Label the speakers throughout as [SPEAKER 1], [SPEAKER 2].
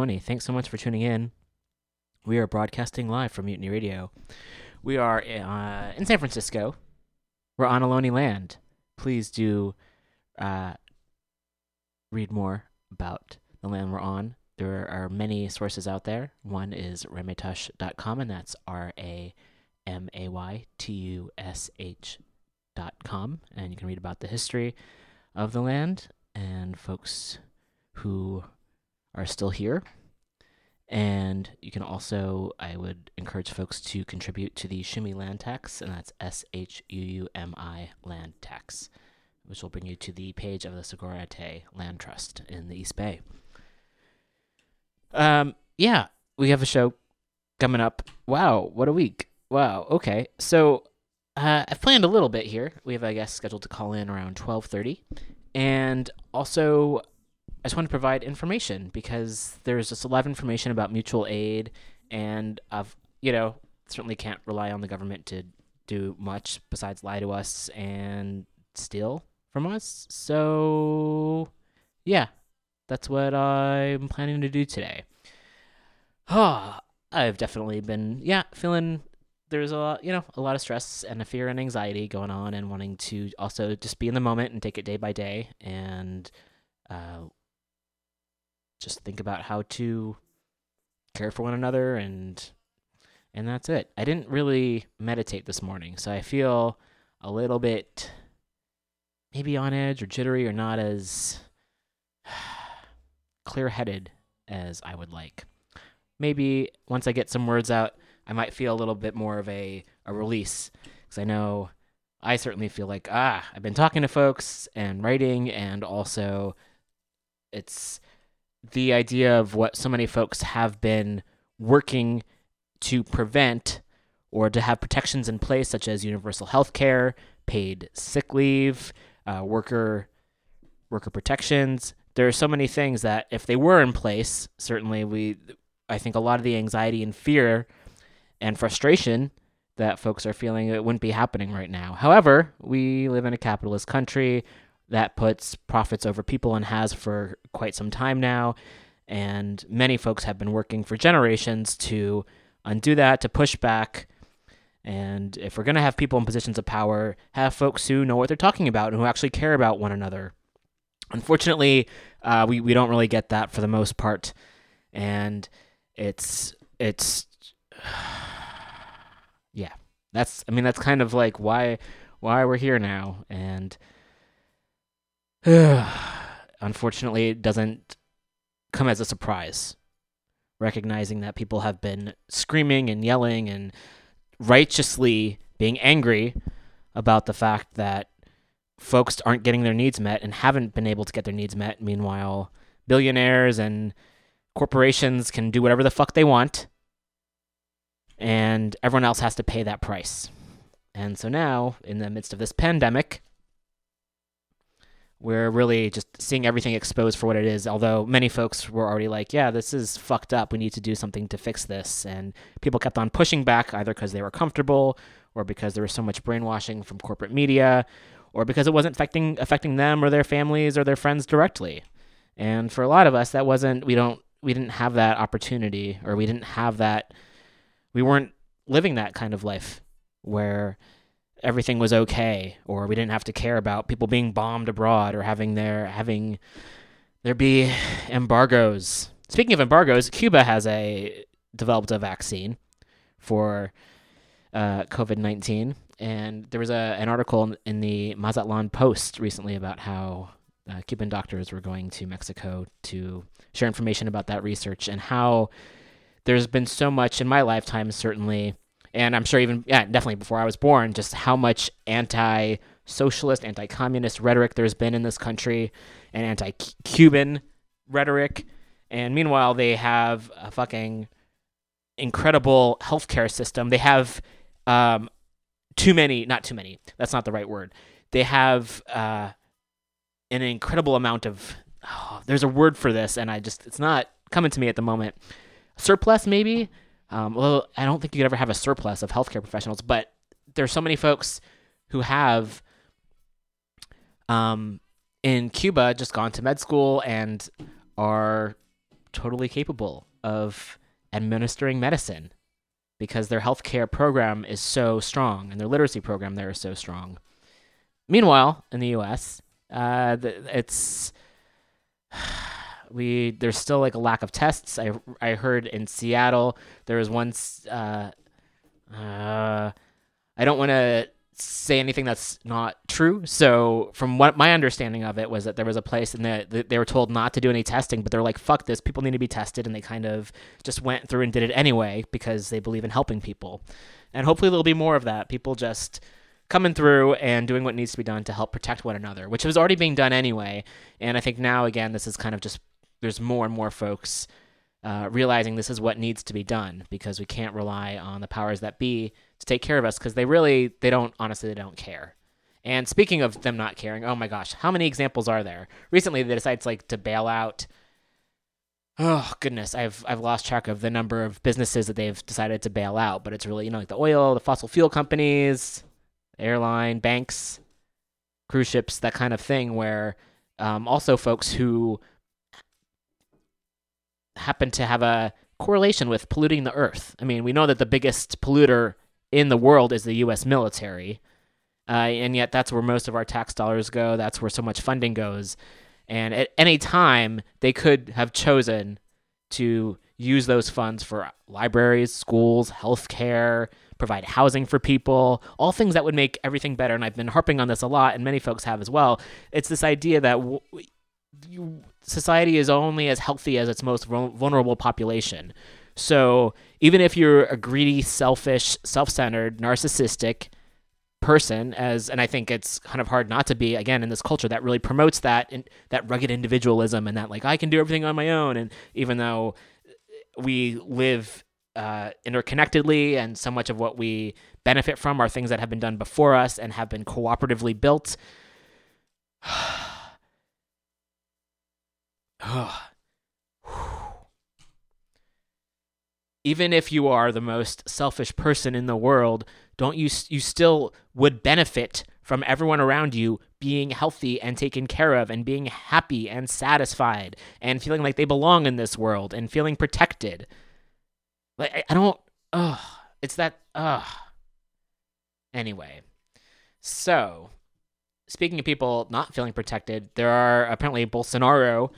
[SPEAKER 1] 2020. Thanks so much for tuning in. We are broadcasting live from Mutiny Radio. We are uh, in San Francisco. We're on Ohlone land. Please do uh, read more about the land we're on. There are many sources out there. One is ramaytush.com, and that's R A M A Y T U S H dot com, and you can read about the history of the land and folks who are still here. And you can also, I would encourage folks to contribute to the Shuumi Land Tax, and that's S H U U M I Land Tax, which will bring you to the page of the Sogorea Te' Land Trust in the East Bay. Um, yeah, we have a show coming up. Wow, what a week! Wow. Okay. So uh, I've planned a little bit here. We have a guest scheduled to call in around twelve thirty, and also I just want to provide information because there's just a lot of information about mutual aid, and I've you know certainly can't rely on the government to do much besides lie to us and steal from us. So yeah, that's what I'm planning to do today. I've definitely been yeah feeling there's a lot, you know, a lot of stress and a fear and anxiety going on, and wanting to also just be in the moment and take it day by day, and uh, just think about how to care for one another, and and that's it. I didn't really meditate this morning, so I feel a little bit maybe on edge or jittery or not as clear-headed as I would like. Maybe once I get some words out I might feel a little bit more of a, a release because I know I certainly feel like ah I've been talking to folks and writing and also it's the idea of what so many folks have been working to prevent or to have protections in place such as universal health care, paid sick leave, uh, worker worker protections. There are so many things that if they were in place, certainly we I think a lot of the anxiety and fear and frustration that folks are feeling it wouldn't be happening right now. However, we live in a capitalist country that puts profits over people and has for quite some time now. And many folks have been working for generations to undo that, to push back. And if we're going to have people in positions of power, have folks who know what they're talking about and who actually care about one another. Unfortunately, uh, we, we don't really get that for the most part. And it's, it's, yeah, that's I mean that's kind of like why why we're here now and unfortunately it doesn't come as a surprise recognizing that people have been screaming and yelling and righteously being angry about the fact that folks aren't getting their needs met and haven't been able to get their needs met meanwhile billionaires and corporations can do whatever the fuck they want and everyone else has to pay that price. And so now, in the midst of this pandemic, we're really just seeing everything exposed for what it is. Although many folks were already like, yeah, this is fucked up. We need to do something to fix this. And people kept on pushing back either because they were comfortable or because there was so much brainwashing from corporate media or because it wasn't affecting affecting them or their families or their friends directly. And for a lot of us that wasn't we don't we didn't have that opportunity or we didn't have that we weren't living that kind of life where everything was okay or we didn't have to care about people being bombed abroad or having their having there be embargoes. Speaking of embargoes, Cuba has a developed a vaccine for uh, COVID nineteen, and there was a an article in the Mazatlan Post recently about how uh, Cuban doctors were going to Mexico to share information about that research and how there's been so much in my lifetime, certainly, and I'm sure even yeah, definitely before I was born, just how much anti-socialist, anti-communist rhetoric there's been in this country, and anti-Cuban rhetoric, and meanwhile they have a fucking incredible healthcare system. They have um, too many, not too many. That's not the right word. They have uh, an incredible amount of. Oh, there's a word for this, and I just it's not coming to me at the moment. Surplus, maybe um, well, I don't think you could ever have a surplus of healthcare professionals, but there's so many folks who have um, in Cuba just gone to med school and are totally capable of administering medicine because their healthcare program is so strong and their literacy program there is so strong. Meanwhile, in the U.S., uh, it's we there's still like a lack of tests. I I heard in Seattle there was once. Uh, uh, I don't want to say anything that's not true. So from what my understanding of it was that there was a place and that they were told not to do any testing, but they're like, "Fuck this! People need to be tested," and they kind of just went through and did it anyway because they believe in helping people. And hopefully there'll be more of that. People just coming through and doing what needs to be done to help protect one another, which was already being done anyway. And I think now again, this is kind of just there's more and more folks uh, realizing this is what needs to be done because we can't rely on the powers that be to take care of us because they really they don't honestly they don't care. And speaking of them not caring, oh my gosh, how many examples are there? Recently, they decided to, like to bail out. Oh goodness, I've I've lost track of the number of businesses that they've decided to bail out, but it's really you know like the oil, the fossil fuel companies, airline, banks, cruise ships, that kind of thing. Where um, also folks who happen to have a correlation with polluting the earth. I mean, we know that the biggest polluter in the world is the U.S. military, uh, and yet that's where most of our tax dollars go. That's where so much funding goes. And at any time, they could have chosen to use those funds for libraries, schools, healthcare, provide housing for people, all things that would make everything better. And I've been harping on this a lot, and many folks have as well. It's this idea that w- you, society is only as healthy as its most vulnerable population. So even if you're a greedy, selfish, self-centered, narcissistic person, as and I think it's kind of hard not to be again in this culture that really promotes that in, that rugged individualism and that like I can do everything on my own. And even though we live uh, interconnectedly, and so much of what we benefit from are things that have been done before us and have been cooperatively built. Even if you are the most selfish person in the world, don't you you still would benefit from everyone around you being healthy and taken care of and being happy and satisfied and feeling like they belong in this world and feeling protected. Like I, don't ugh, it's that ugh. Anyway. So, speaking of people not feeling protected, there are apparently Bolsonaro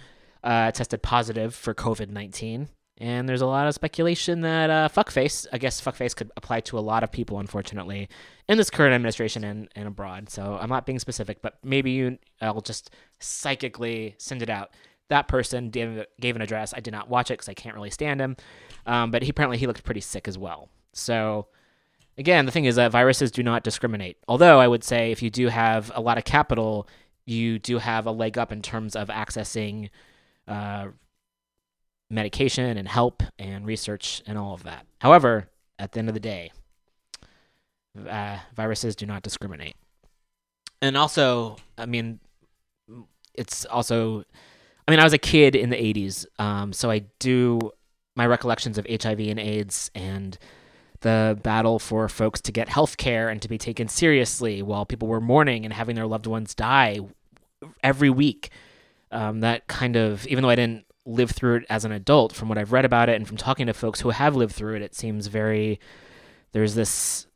[SPEAKER 1] uh, tested positive for COVID 19. And there's a lot of speculation that uh, fuckface, I guess fuckface could apply to a lot of people, unfortunately, in this current administration and, and abroad. So I'm not being specific, but maybe you, I'll just psychically send it out. That person gave, gave an address. I did not watch it because I can't really stand him. Um, but he apparently he looked pretty sick as well. So again, the thing is that viruses do not discriminate. Although I would say if you do have a lot of capital, you do have a leg up in terms of accessing uh, medication and help and research and all of that. However, at the end of the day, uh, viruses do not discriminate. And also, I mean, it's also, I mean, I was a kid in the 80s, um, so I do my recollections of HIV and AIDS and the battle for folks to get health care and to be taken seriously while people were mourning and having their loved ones die every week. Um, that kind of, even though I didn't live through it as an adult, from what I've read about it and from talking to folks who have lived through it, it seems very, there's this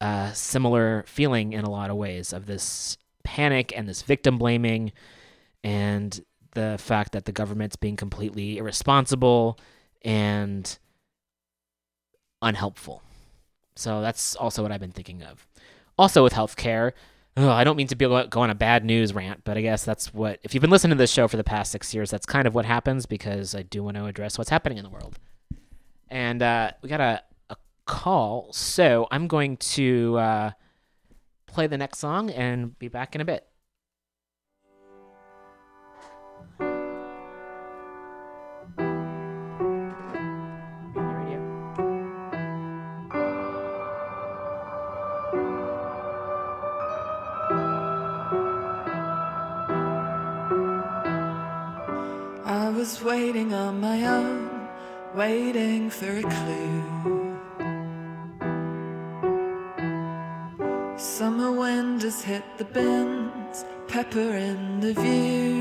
[SPEAKER 1] uh, similar feeling in a lot of ways of this panic and this victim blaming and the fact that the government's being completely irresponsible and unhelpful. So that's also what I've been thinking of. Also with healthcare, I don't mean to be go on a bad news rant, but I guess that's what if you've been listening to this show for the past six years, that's kind of what happens because I do want to address what's happening in the world. And uh, we got a, a call, so I'm going to uh, play the next song and be back in a bit.
[SPEAKER 2] Was waiting on my own, waiting for a clue. Summer wind has hit the bins, pepper in the view.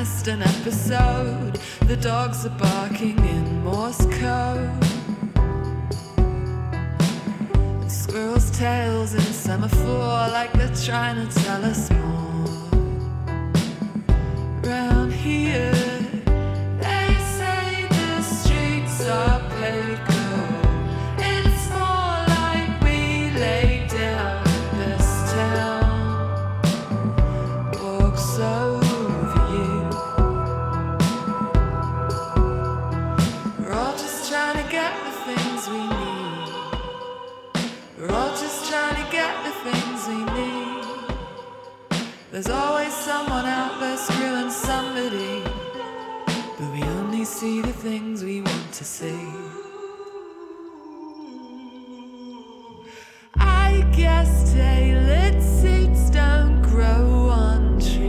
[SPEAKER 2] Missed an episode. The dogs are barking in Morse code. Squirrels' tails in semaphore like they're trying to tell us more. Round here, There's always someone out there screwing somebody, but we only see the things we want to see. I guess tailored don't grow on trees.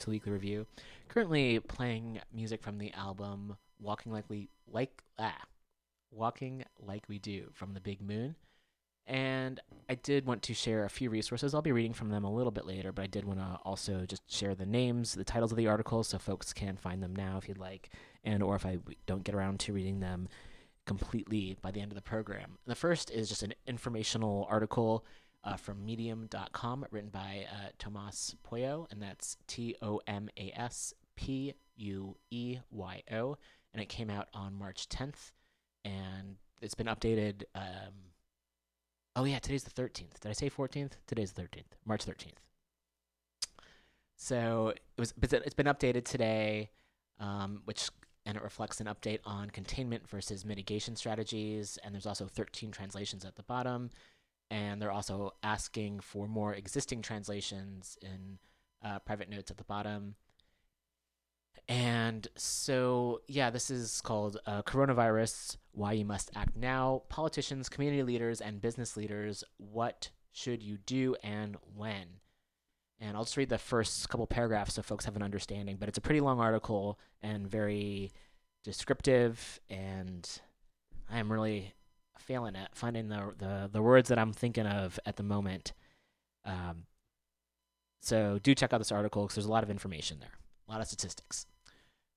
[SPEAKER 2] To
[SPEAKER 1] Weekly Review. Currently playing music from the album Walking Like We Like ah Walking Like We Do from the Big Moon. And I did want to share a few resources. I'll be reading from them a little bit later, but I did want to also just share the names, the titles of the articles, so folks can find them now if you'd like. And or if I don't get around to reading them, completely by the end of the program. The first is just an informational article uh, from medium.com written by uh, Tomas Pueyo, and that's T O M A S P U E Y O, and it came out on March 10th, and it's been updated. Um, oh, yeah, today's the 13th. Did I say 14th? Today's the 13th, March 13th. So it was, it's been updated today, um, which and it reflects an update on containment versus mitigation strategies. And there's also 13 translations at the bottom and they're also asking for more existing translations in uh, private notes at the bottom. And so, yeah, this is called uh, Coronavirus Why You Must Act Now. Politicians, community leaders, and business leaders, what should you do and when? And I'll just read the first couple paragraphs so folks have an understanding, but it's a pretty long article and very descriptive. And I am really failing at finding the, the, the words that I'm thinking of at the moment. Um, so do check out this article because there's a lot of information there, a lot of statistics.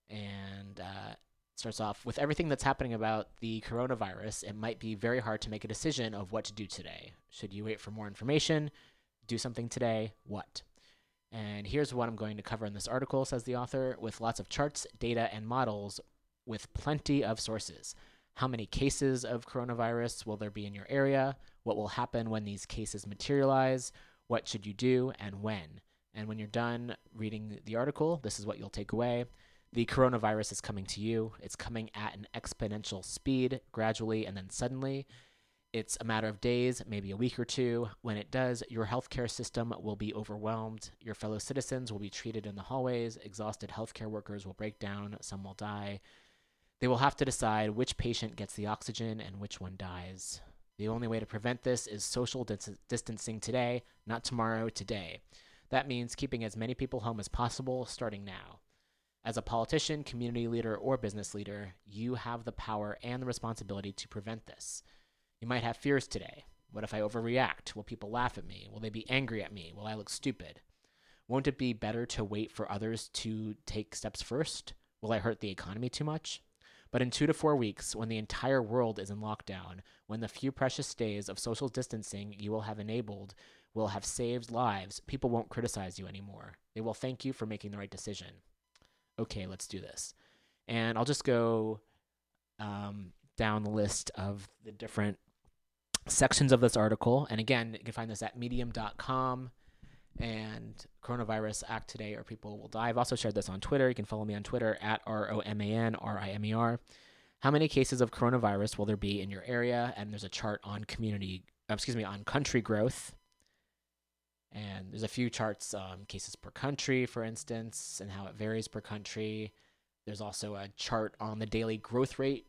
[SPEAKER 1] And uh, starts off with everything that's happening about the coronavirus. It might be very hard to make a decision of what to do today. Should you wait for more information? Do something today? What? And here's what I'm going to cover in this article, says the author, with lots of charts, data, and models with plenty of sources. How many cases of coronavirus will there be in your area? What will happen when these cases materialize? What should you do and when? And when you're done reading the article, this is what you'll take away. The coronavirus is coming to you. It's coming at an exponential speed, gradually and then suddenly. It's a matter of days, maybe a week or two. When it does, your healthcare system will be overwhelmed. Your fellow citizens will be treated in the hallways. Exhausted healthcare workers will break down. Some will die. They will have to decide which patient gets the oxygen and which one dies. The only way to prevent this is social dis- distancing today, not tomorrow, today. That means keeping as many people home as possible starting now. As a politician, community leader, or business leader, you have the power and the responsibility to prevent this. You might have fears today. What if I overreact? Will people laugh at me? Will they be angry at me? Will I look stupid? Won't it be better to wait for others to take steps first? Will I hurt the economy too much? But in two to four weeks, when the entire world is in lockdown, when the few precious days of social distancing you will have enabled will have saved lives, people won't criticize you anymore. They will thank you for making the right decision. Okay, let's do this. And I'll just go um, down the list of the different sections of this article. And again, you can find this at medium.com and coronavirus act today or people will die. I've also shared this on Twitter. You can follow me on Twitter at R O M A N R I M E R. How many cases of coronavirus will there be in your area? And there's a chart on community, uh, excuse me, on country growth. And there's a few charts, um, cases per country, for instance, and how it varies per country. There's also a chart on the daily growth rate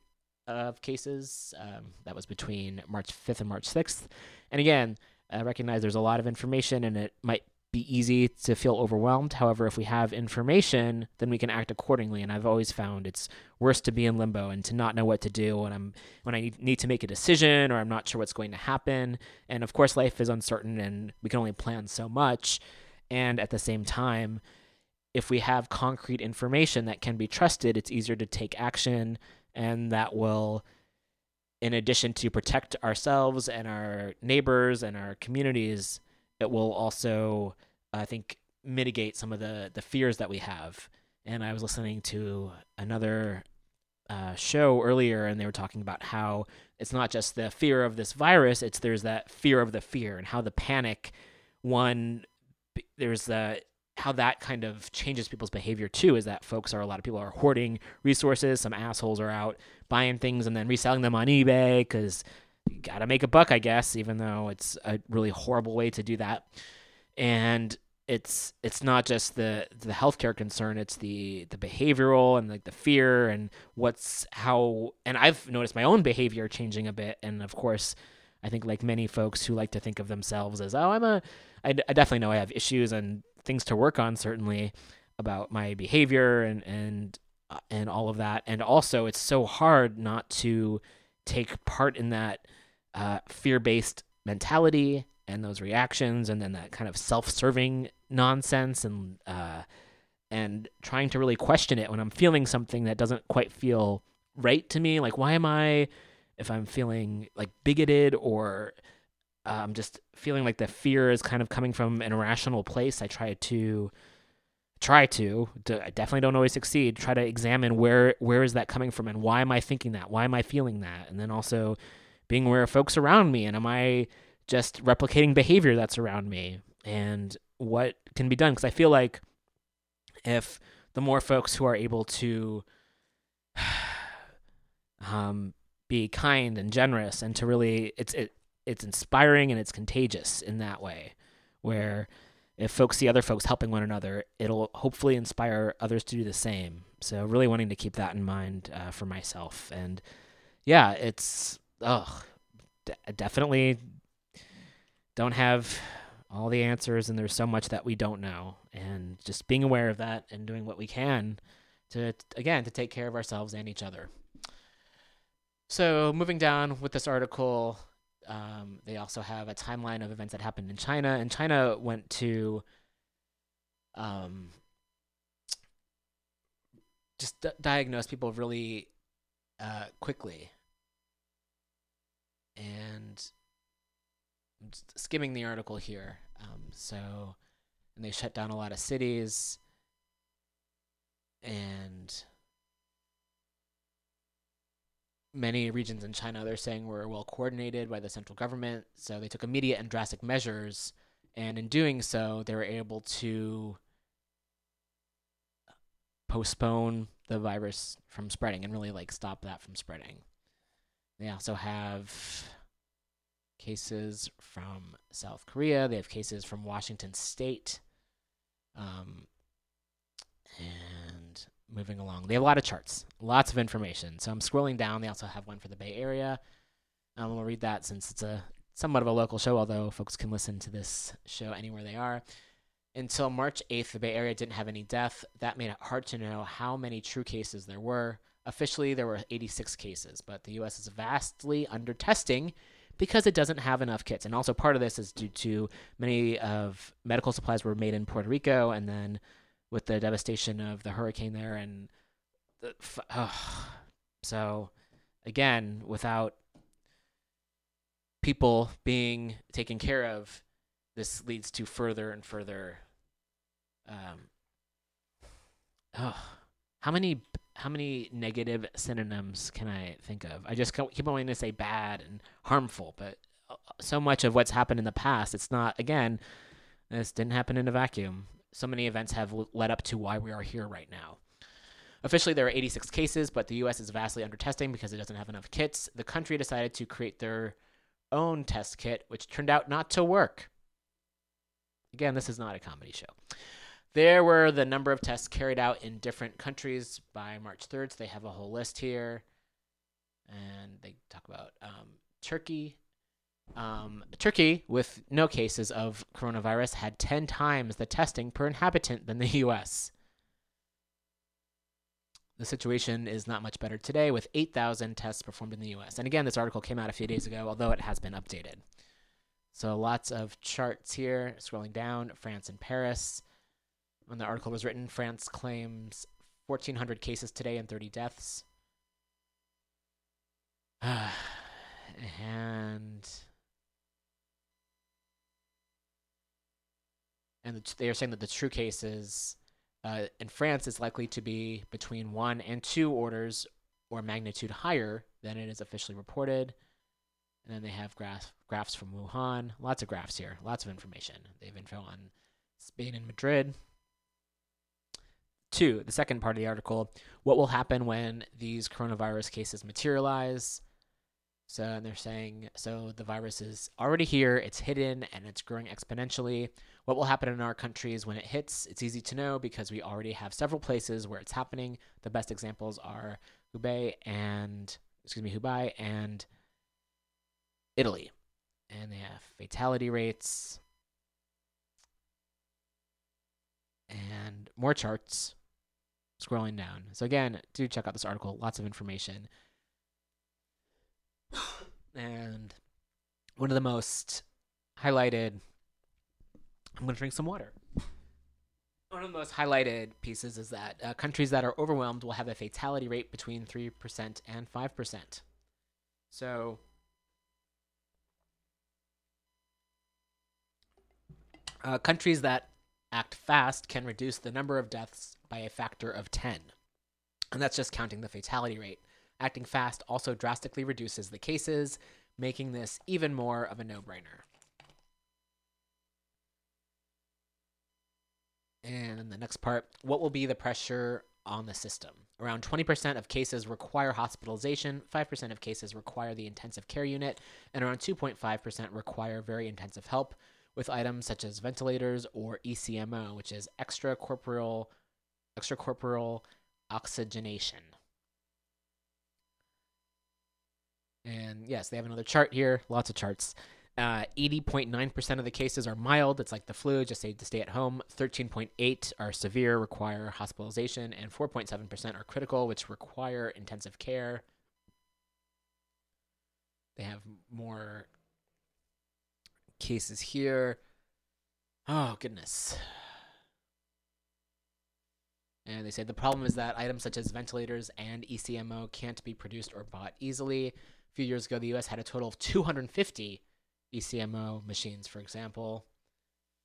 [SPEAKER 1] of cases. Um, that was between March 5th and March 6th. And again, I recognize there's a lot of information and it might be easy to feel overwhelmed. However, if we have information, then we can act accordingly. And I've always found it's worse to be in limbo and to not know what to do when I'm when I need to make a decision or I'm not sure what's going to happen. And of course, life is uncertain and we can only plan so much. And at the same time, if we have concrete information that can be trusted, it's easier to take action and that will in addition to protect ourselves and our neighbors and our communities, it will also, I think, mitigate some of the the fears that we have. And I was listening to another uh, show earlier, and they were talking about how it's not just the fear of this virus; it's there's that fear of the fear, and how the panic one there's the how that kind of changes people's behavior too is that folks are a lot of people are hoarding resources some assholes are out buying things and then reselling them on ebay because you gotta make a buck i guess even though it's a really horrible way to do that. And it's it's not just the the healthcare concern it's the the behavioral and like the fear and what's how and i've noticed my own behavior changing a bit. And of course i think like many folks who like to think of themselves as oh i'm a I, I definitely know i have issues and things to work on certainly about my behavior and and uh, and all of that. And also it's so hard not to take part in that uh, fear-based mentality and those reactions and then that kind of self-serving nonsense and uh, and trying to really question it when I'm feeling something that doesn't quite feel right to me. Like why am I if I'm feeling like bigoted or um, just feeling like the fear is kind of coming from an irrational place, I try to try to, to I definitely don't always succeed. Try to examine where where is that coming from and why am I thinking that? Why am I feeling that? And then also being aware of folks around me and am I just replicating behavior that's around me and what can be done because I feel like if the more folks who are able to um, be kind and generous and to really it's it it's inspiring and it's contagious in that way where if folks see other folks helping one another it'll hopefully inspire others to do the same. So really wanting to keep that in mind uh, for myself. And yeah it's ugh d- definitely don't have all the answers and there's so much that we don't know. And just being aware of that and doing what we can to again to take care of ourselves and each other. So moving down with this article um, they also have a timeline of events that happened in china and china went to um, just d- diagnose people really uh, quickly and I'm just skimming the article here. Um, so, and they shut down a lot of cities, and many regions in China they're saying were well coordinated by the central government. So they took immediate and drastic measures, and in doing so, they were able to postpone the virus from spreading and really like stop that from spreading. They also have cases from South Korea. They have cases from Washington State. Um, and moving along, they have a lot of charts, lots of information. So I'm scrolling down. They also have one for the Bay Area. Um, we'll read that since it's a somewhat of a local show, although folks can listen to this show anywhere they are. Until March 8th, the Bay Area didn't have any death. That made it hard to know how many true cases there were. Officially, there were 86 cases, but the U.S. is vastly under testing because it doesn't have enough kits. And also, part of this is due to many of medical supplies were made in Puerto Rico, and then with the devastation of the hurricane there, and the, so again, without people being taken care of, this leads to further and further. Um, oh, how many how many negative synonyms can I think of? I just keep wanting to say bad and harmful, but uh, so much of what's happened in the past, it's not, again, this didn't happen in a vacuum. So many events have led up to why we are here right now. Officially, there are 86 cases, but the U.S. is vastly under testing because it doesn't have enough kits. The country decided to create their own test kit, which turned out not to work. Again, this is not a comedy show. There were the number of tests carried out in different countries by March 3rd. So they have a whole list here. And they talk about um, Turkey. Um, Turkey, with no cases of coronavirus, had 10 times the testing per inhabitant than the US. The situation is not much better today, with 8,000 tests performed in the US. And again, this article came out a few days ago, although it has been updated. So lots of charts here. Scrolling down, France and Paris when the article was written, France claims 1,400 cases today and 30 deaths. and and they are saying that the true cases uh, in France is likely to be between one and two orders or magnitude higher than it is officially reported. And then they have graph, graphs from Wuhan. Lots of graphs here, lots of information. They have info on Spain and Madrid. Two, the second part of the article, what will happen when these coronavirus cases materialize? So and they're saying so the virus is already here, it's hidden, and it's growing exponentially. What will happen in our countries when it hits? It's easy to know because we already have several places where it's happening. The best examples are Hubei and excuse me, Hubei and Italy. And they have fatality rates and more charts scrolling down. So again, do check out this article. Lots of information. And one of the most highlighted I'm going to drink some water. One of the most highlighted pieces is that uh, countries that are overwhelmed will have a fatality rate between 3% and 5%. So uh, countries that act fast can reduce the number of deaths by a factor of 10. And that's just counting the fatality rate. Acting fast also drastically reduces the cases, making this even more of a no brainer. And the next part what will be the pressure on the system? Around 20% of cases require hospitalization, 5% of cases require the intensive care unit, and around 2.5% require very intensive help with items such as ventilators or ECMO, which is extracorporeal extracorporeal oxygenation. And yes, they have another chart here, lots of charts. Uh, 80.9% of the cases are mild. It's like the flu, just say to stay at home. 13.8 are severe, require hospitalization, and 4.7% are critical, which require intensive care. They have more cases here. Oh, goodness. And they say the problem is that items such as ventilators and ECMO can't be produced or bought easily. A few years ago, the US had a total of 250 ECMO machines, for example.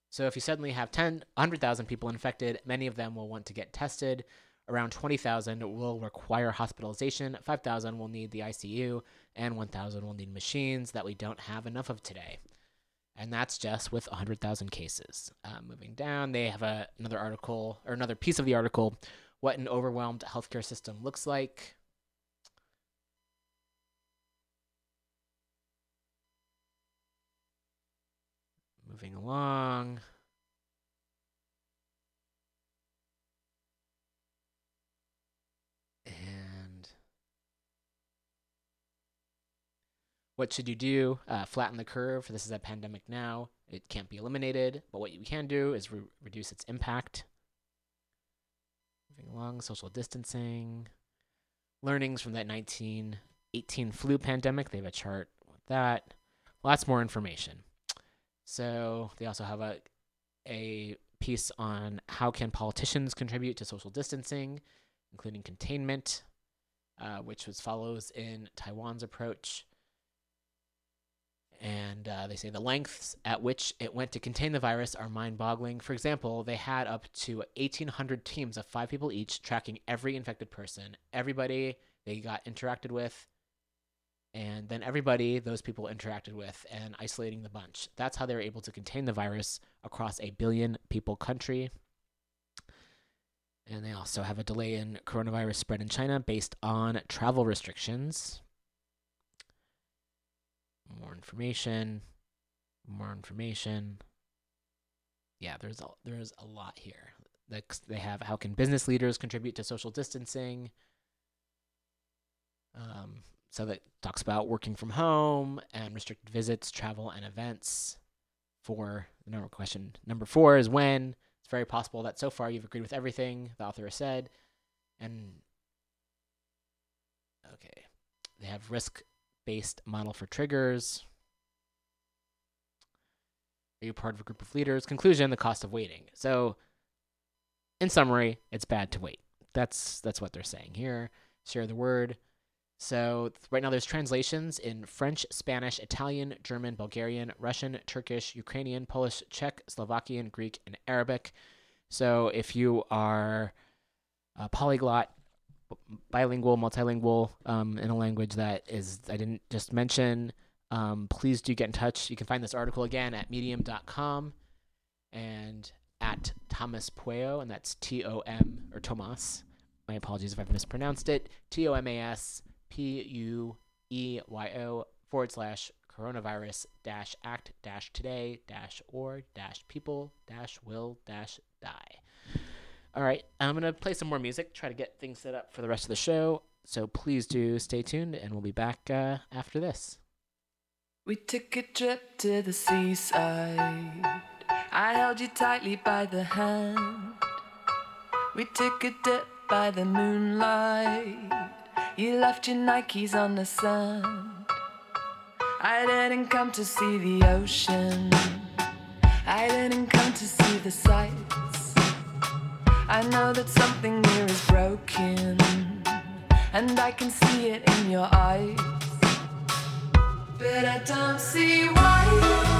[SPEAKER 1] So if you suddenly have 10, 100,000 people infected, many of them will want to get tested. Around 20,000 will require hospitalization, 5,000 will need the ICU, and 1,000 will need machines that we don't have enough of today. And that's just with 100,000 cases. Uh, moving down, they have a, another article, or another piece of the article, what an overwhelmed healthcare system looks like. Moving along. And what should you do? Uh, flatten the curve. This is a pandemic now. It can't be eliminated, but what you can do is re- reduce its impact. Moving along, social distancing. Learnings from that 1918 flu pandemic. They have a chart with that. Lots more information. So they also have a a piece on how can politicians contribute to social distancing, including containment, uh, which was follows in Taiwan's approach. And uh, they say the lengths at which it went to contain the virus are mind-boggling. For example, they had up to 1,800 teams of five people each tracking every infected person, everybody they got interacted with, and then everybody those people interacted with and isolating the bunch. That's how they were able to contain the virus across a billion people country. And they also have a delay in coronavirus spread in China based on travel restrictions. More information. More information. Yeah, there's a, there's a lot here. They have how can business leaders contribute to social distancing? Um, so that talks about working from home and restricted visits, travel, and events. For the number question number four is when. It's very possible that so far you've agreed with everything the author has said, and okay, they have risk-based model for triggers. Are you part of a group of leaders? Conclusion: the cost of waiting. So, in summary, it's bad to wait. That's that's what they're saying here. Share the word. So right now there's translations in French, Spanish, Italian, German, Bulgarian, Russian, Turkish, Ukrainian, Polish, Czech, Slovakian, Greek, and Arabic. So if you are a polyglot, bilingual, multilingual um, in a language that is I didn't just mention, um, please do get in touch. You can find this article again at medium.com and at Thomas Pueyo, and that's T O M or Tomas. My apologies if I've mispronounced it. T O M A S P U E Y O forward slash coronavirus dash act dash today dash or dash people dash will dash die. All right, I'm going to play some more music, try to get things set up for the rest of the show. So please do stay tuned, and we'll be back uh, after this.
[SPEAKER 2] We took a trip to the seaside. I held you tightly by the hand. We took a dip by the moonlight. You left your Nikes on the sand. I didn't come to see the ocean. I didn't come to see the sights. I know that something here is broken, and I can see it in your eyes. but I don't see why.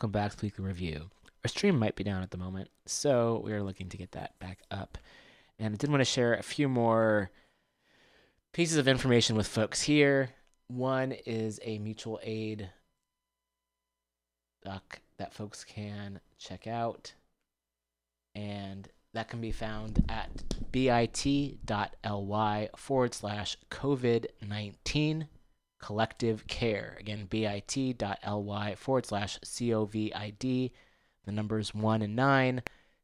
[SPEAKER 1] Welcome back to Weekly Review. Our stream might be down at the moment, so we are looking to get that back up. And I did want to share a few more pieces of information with folks here. One is a mutual aid doc that folks can check out, and that can be found at bit.ly forward slash COVID 19 collective care. Again, bit.ly forward slash COVID, the numbers 1 and 9,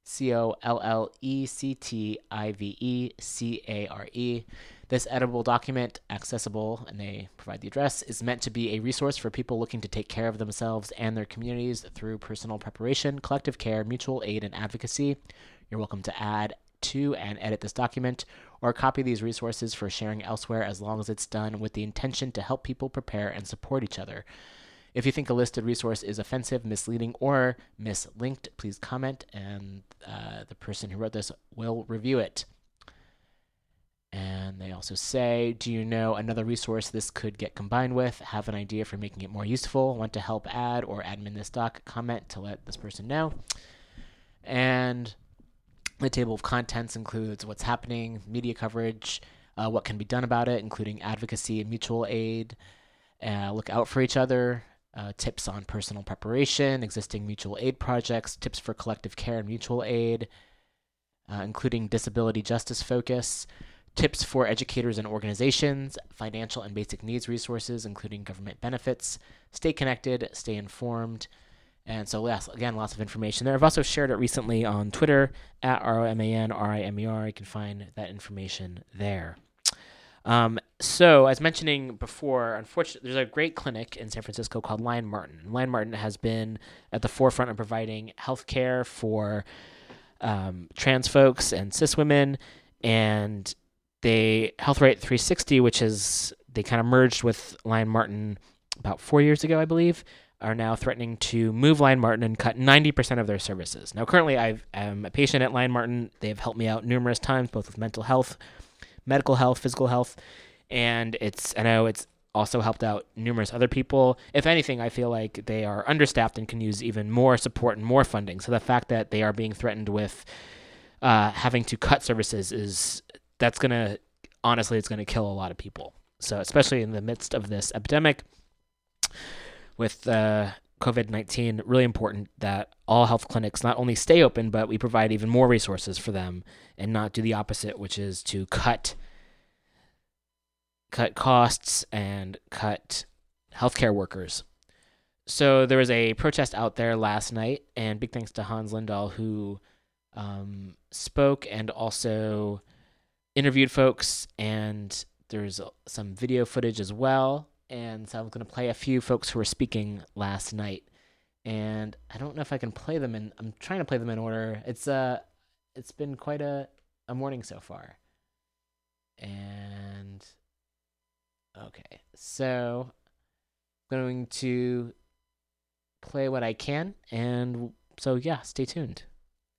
[SPEAKER 1] C O L L E C T I V E C A R E. This editable document, accessible, and they provide the address, is meant to be a resource for people looking to take care of themselves and their communities through personal preparation, collective care, mutual aid, and advocacy. You're welcome to add to and edit this document or copy these resources for sharing elsewhere as long as it's done with the intention to help people prepare and support each other. If you think a listed resource is offensive, misleading, or mislinked, please comment, and uh, the person who wrote this will review it. And they also say, Do you know another resource this could get combined with? Have an idea for making it more useful? Want to help add or admin this doc? Comment to let this person know. And the table of contents includes what's happening, media coverage, uh, what can be done about it, including advocacy and mutual aid, uh, look out for each other, uh, tips on personal preparation, existing mutual aid projects, tips for collective care and mutual aid, uh, including disability justice focus, tips for educators and organizations, financial and basic needs resources, including government benefits. Stay connected, stay informed. And so, yes, again, lots of information there. I've also shared it recently on Twitter at R O M A N R I M E R. You can find that information there. Um, so, as mentioning before, unfortunately, there's a great clinic in San Francisco called Lyon Martin. Lyon Martin has been at the forefront of providing health care for um, trans folks and cis women. And they Health Right 360, which is they kind of merged with Lyon Martin about four years ago, I believe, are now threatening to move Lyon Martin and cut 90% of their services. Now, currently, I am a patient at Lyon Martin. They have helped me out numerous times, both with mental health, medical health, physical health, and it's I know it's also helped out numerous other people. If anything, I feel like they are understaffed and can use even more support and more funding. So the fact that they are being threatened with uh, having to cut services is that's gonna honestly it's gonna kill a lot of people. So especially in the midst of this epidemic with uh, COVID 19, really important that all health clinics not only stay open, but we provide even more resources for them and not do the opposite, which is to cut cut costs and cut healthcare workers. So there was a protest out there last night, and big thanks to Hans Lindahl who um, spoke and also interviewed folks. And there's some video footage as well and so I'm going to play a few folks who were speaking last night. And I don't know if I can play them in. I'm trying to play them in order. It's uh, it's been quite a a morning so far. And okay, so I'm going to play what I can, and so yeah, stay tuned.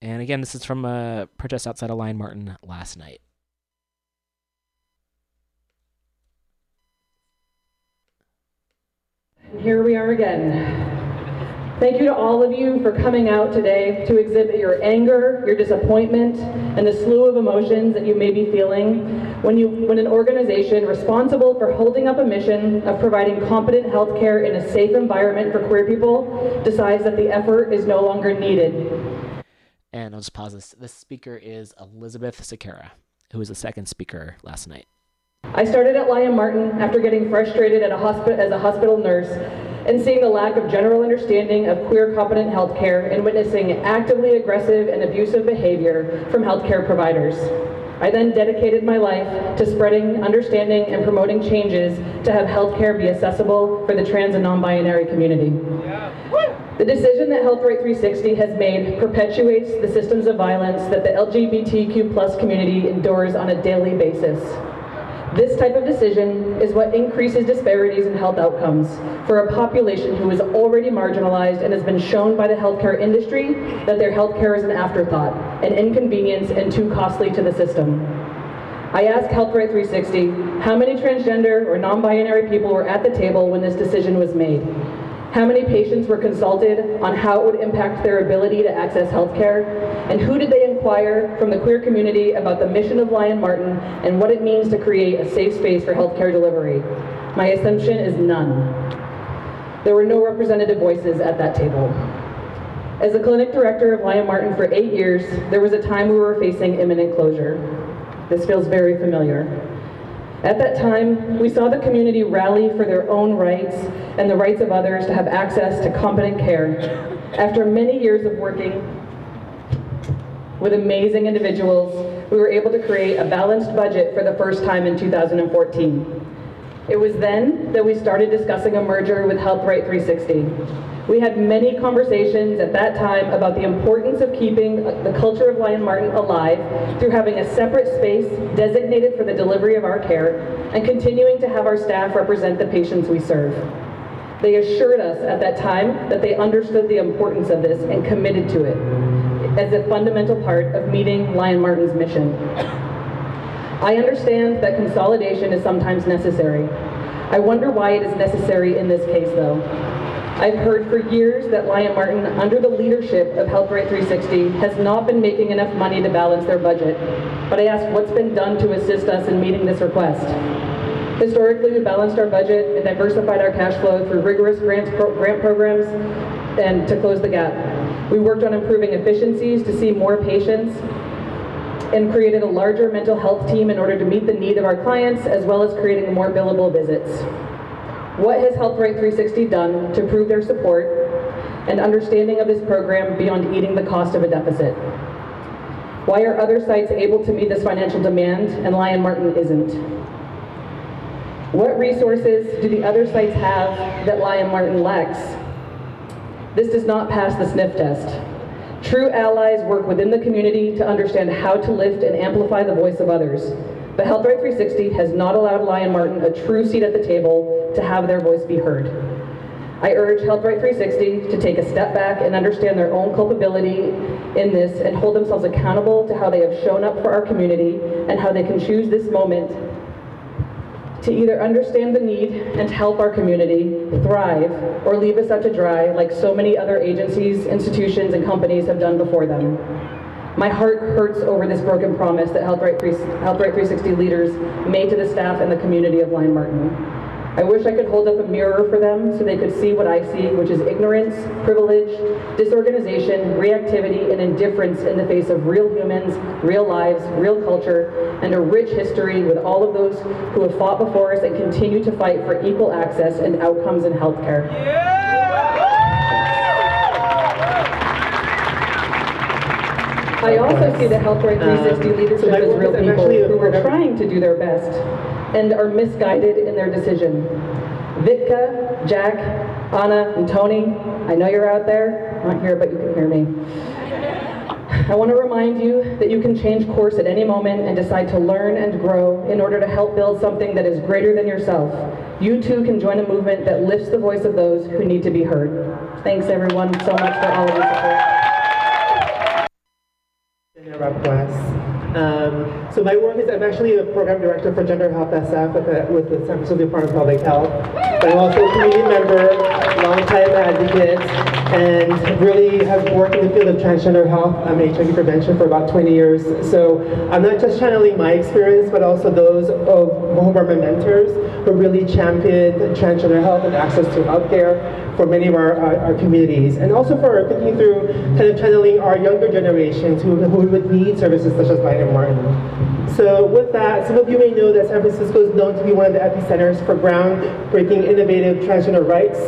[SPEAKER 1] And again, this is from a protest outside of Lyon Martin last night.
[SPEAKER 3] Here we are again. Thank you to all of you for coming out today to exhibit your anger, your disappointment, and the slew of emotions that you may be feeling when you when an organization responsible for holding up a mission of providing competent health care in a safe environment for queer people decides that the effort is no longer needed.
[SPEAKER 1] And I'll just pause this. This speaker is Elizabeth Sequeira, who was the second speaker last night.
[SPEAKER 3] I started at Lyon Martin after getting frustrated at a hospi- as a hospital nurse and seeing the lack of general understanding of queer competent healthcare and witnessing actively aggressive and abusive behavior from healthcare providers. I then dedicated my life to spreading understanding and promoting changes to have healthcare be accessible for the trans and non-binary community. The decision that Health Right 360 has made perpetuates the systems of violence that the LGBTQ plus community endures on a daily basis. This type of decision is what increases disparities in health outcomes for a population who is already marginalized and has been shown by the healthcare industry that their healthcare is an afterthought, an inconvenience, and too costly to the system. I asked Health Right 360 how many transgender or non-binary people were at the table when this decision was made. How many patients were consulted on how it would impact their ability to access healthcare? And who did they inquire from the queer community about the mission of Lyon Martin and what it means to create a safe space for healthcare delivery? My assumption is none. There were no representative voices at that table. As the clinic director of Lyon Martin for eight years, there was a time we were facing imminent closure. This feels very familiar. At that time, we saw the community rally for their own rights and the rights of others to have access to competent care. After many years of working with amazing individuals, we were able to create a balanced budget for the first time in 2014. It was then that we started discussing a merger with HealthRight 360. We had many conversations at that time about the importance of keeping the culture of Lyon Martin alive through having a separate space designated for the delivery of our care and continuing to have our staff represent the patients we serve. They assured us at that time that they understood the importance of this and committed to it as a fundamental part of meeting Lyon Martin's mission. I understand that consolidation is sometimes necessary. I wonder why it is necessary in this case though. I've heard for years that Lyon Martin, under the leadership of Health HealthRight 360, has not been making enough money to balance their budget. But I ask what's been done to assist us in meeting this request? Historically, we balanced our budget and diversified our cash flow through rigorous grants, pro grant programs and to close the gap. We worked on improving efficiencies to see more patients and created a larger mental health team in order to meet the need of our clients as well as creating more billable visits. What has HealthRight 360 done to prove their support and understanding of this program beyond eating the cost of a deficit? Why are other sites able to meet this financial demand and Lyon Martin isn't? What resources do the other sites have that Lyon Martin lacks? This does not pass the sniff test. True allies work within the community to understand how to lift and amplify the voice of others. But HealthRight 360 has not allowed Lyon Martin a true seat at the table to have their voice be heard. I urge HealthRight 360 to take a step back and understand their own culpability in this and hold themselves accountable to how they have shown up for our community and how they can choose this moment to either understand the need and help our community thrive or leave us out to dry like so many other agencies, institutions, and companies have done before them. My heart hurts over this broken promise that HealthRight 360 leaders made to the staff and the community of Lyon Martin. I wish I could hold up a mirror for them so they could see what I see, which is ignorance, privilege, disorganization, reactivity, and indifference in the face of real humans, real lives, real culture, and a rich history with all of those who have fought before us and continue to fight for equal access and outcomes in healthcare. Yeah! I also see the HealthRight 360 um, leadership as real people who are trying to do their best and are misguided in their decision. Vitka, Jack, Anna, and Tony, I know you're out there. Not here, but you can hear me. I want to remind you that you can change course at any moment and decide to learn and grow in order to help build something that is greater than yourself. You too can join a movement that lifts the voice of those who need to be heard. Thanks everyone so much for all of your support.
[SPEAKER 4] Um, so my work is I'm actually a program director for Gender Health SF with the, with the San Francisco Department of Public Health. But I'm also a community member, longtime advocate, and really have worked in the field of transgender health, um, HIV prevention for about 20 years. So I'm not just channeling my experience, but also those of whom are my mentors who really championed transgender health and access to healthcare for many of our, our, our, communities, and also for thinking through kind of channeling our younger generations who, who would need services such as Lyon Martin. So with that, some of you may know that San Francisco is known to be one of the epicenters for groundbreaking innovative transgender rights,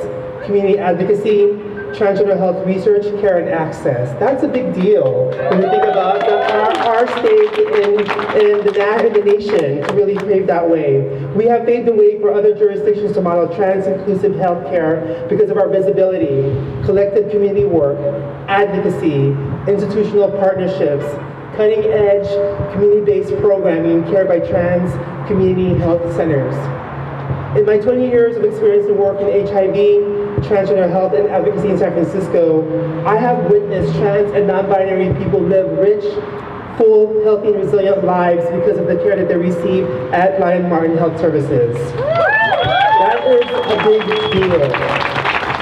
[SPEAKER 4] community advocacy, transgender health research, care, and access. That's a big deal when you think about the, our, our state in, in, the, in the nation to really pave that way. We have paved the way for other jurisdictions to model trans-inclusive healthcare because of our visibility, collective community work, advocacy, institutional partnerships, cutting-edge community-based programming care by trans community health centers. In my 20 years of experience in work in HIV, transgender health and advocacy in San Francisco, I have witnessed trans and non-binary people live rich, full, healthy, and resilient lives because of the care that they receive at Lyon Martin Health Services. That is a big deal.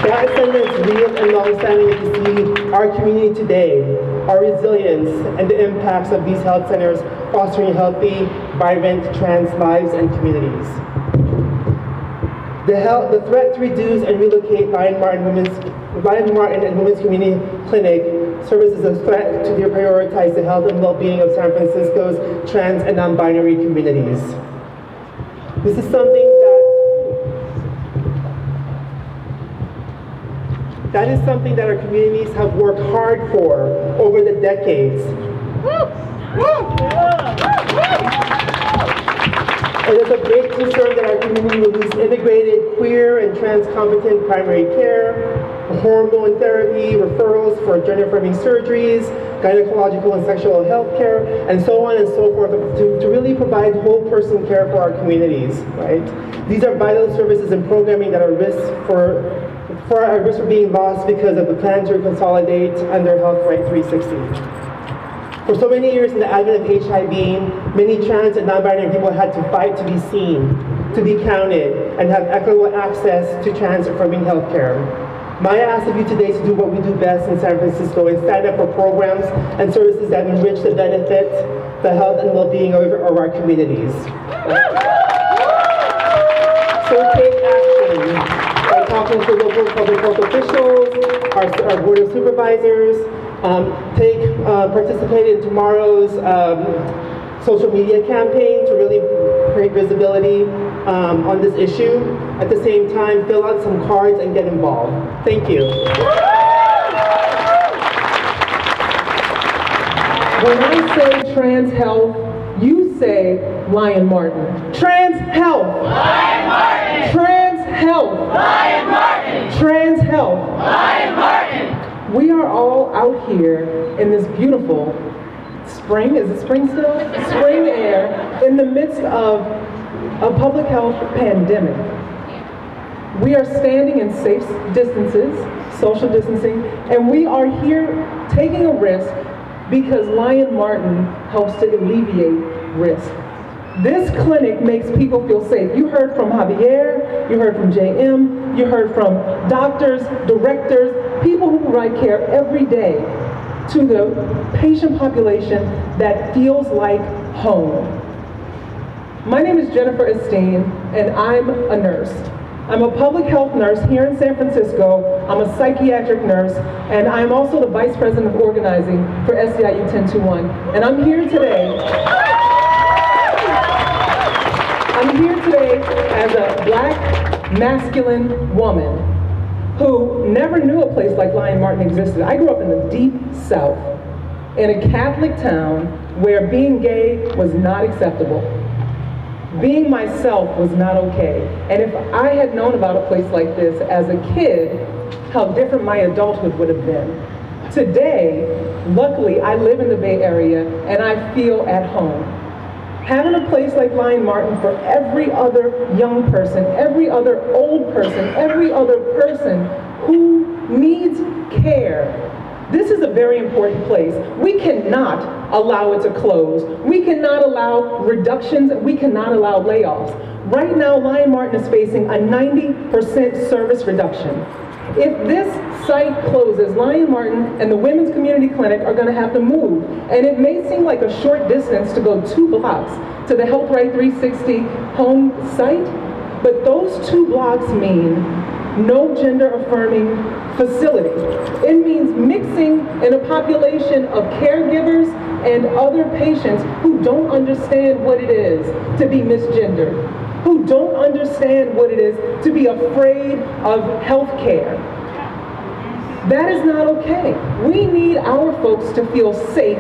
[SPEAKER 4] That is real and long-standing you see our community today, our resilience, and the impacts of these health centers fostering healthy, vibrant trans lives and communities. The, health, the threat to reduce and relocate Lyon Martin, Women's, Lyon Martin and Women's Community Clinic serves as a threat to prioritize the health and well-being of San Francisco's trans and non-binary communities. This is something that is something that our communities have worked hard for over the decades. It is a great concern that our community will lose integrated queer and trans competent primary care, hormone therapy, referrals for gender affirming surgeries, gynecological and sexual health care, and so on and so forth to, to really provide whole person care for our communities, right? These are vital services and programming that are risk for for our risk of being lost because of the plan to consolidate under HealthRight 360. For so many years in the advent of HIV, many trans and non-binary people had to fight to be seen, to be counted, and have equitable access to trans-affirming healthcare. My ask of you today is to do what we do best in San Francisco and stand up for programs and services that enrich the benefits, the health and well-being of, of our communities. So take action talking to local public health officials, our, our board of supervisors, um, take, uh, participate in tomorrow's um, social media campaign to really create visibility um, on this issue. At the same time, fill out some cards and get involved. Thank you.
[SPEAKER 5] When I say trans health, you say Lyon Martin. Trans health.
[SPEAKER 6] Lyon Martin.
[SPEAKER 5] Trans health.
[SPEAKER 6] Lyon Martin.
[SPEAKER 5] Trans health.
[SPEAKER 6] Lyon Martin.
[SPEAKER 5] We are all out here in this beautiful spring, is it spring still? Spring air in the midst of a public health pandemic. We are standing in safe distances, social distancing, and we are here taking a risk because Lyon Martin helps to alleviate risk. This clinic makes people feel safe. You heard from Javier, you heard from JM, you heard from doctors, directors, people who provide care every day to the patient population that feels like home. My name is Jennifer Esteen, and I'm a nurse. I'm a public health nurse here in San Francisco. I'm a psychiatric nurse, and I'm also the vice president of organizing for SEIU 1021. And I'm here today I'm here today as a black, masculine woman who never knew a place like Lyon Martin existed. I grew up in the deep south, in a Catholic town where being gay was not acceptable. Being myself was not okay. And if I had known about a place like this as a kid, how different my adulthood would have been. Today, luckily, I live in the Bay Area and I feel at home having a place like Lyon Martin for every other young person, every other old person, every other person who needs care. This is a very important place. We cannot allow it to close. We cannot allow reductions. We cannot allow layoffs. Right now, Lyon Martin is facing a 90% service reduction. If this site closes, Lyon Martin and the Women's Community Clinic are going to have to move. And it may seem like a short distance to go two blocks to the HealthRight 360 home site, but those two blocks mean no gender affirming facility. It means mixing in a population of caregivers and other patients who don't understand what it is to be misgendered who don't understand what it is to be afraid of health care. That is not okay. We need our folks to feel safe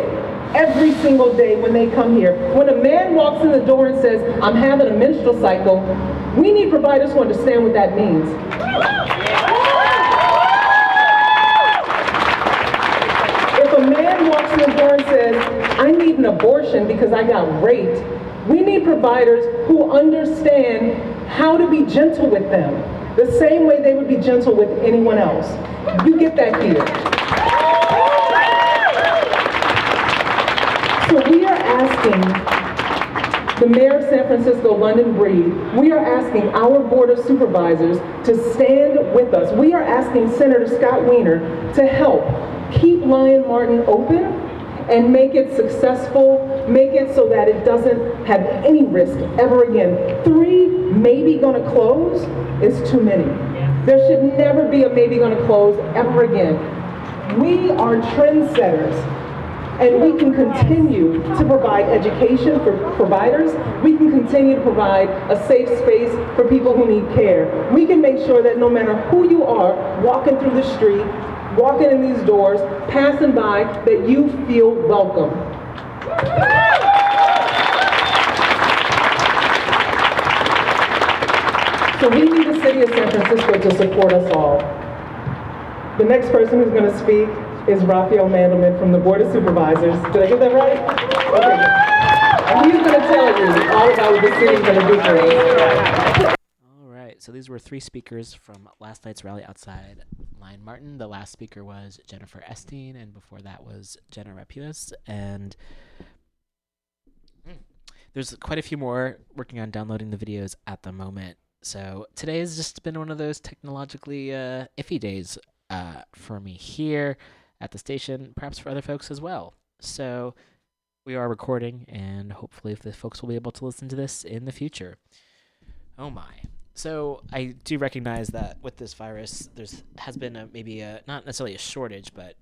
[SPEAKER 5] every single day when they come here. When a man walks in the door and says, I'm having a menstrual cycle, we need providers who understand what that means. If a man walks in the door and says, I need an abortion because I got raped, we need providers who understand how to be gentle with them, the same way they would be gentle with anyone else. You get that here. So we are asking the mayor of San Francisco, London Breed, we are asking our board of supervisors to stand with us. We are asking Senator Scott Wiener to help keep Lyon Martin open and make it successful, make it so that it doesn't have any risk ever again. Three maybe gonna close is too many. There should never be a maybe gonna close ever again. We are trendsetters and we can continue to provide education for providers. We can continue to provide a safe space for people who need care. We can make sure that no matter who you are walking through the street, walking in these doors, passing by, that you feel welcome. So we need the city of San Francisco to support us all. The next person who's going to speak is Rafael Mandelman from the Board of Supervisors. Did I get that right? Okay. And he's going to tell you all about what the city's going to do for us.
[SPEAKER 1] So these were three speakers from last night's rally outside Lyon Martin. The last speaker was Jennifer Esteen, and before that was Jenna Rapunas. And mm, there's quite a few more working on downloading the videos at the moment. So today has just been one of those technologically uh, iffy days uh, for me here at the station, perhaps for other folks as well. So we are recording, and hopefully, the folks will be able to listen to this in the future. Oh my! So I do recognize that with this virus, there's has been a, maybe a not necessarily a shortage, but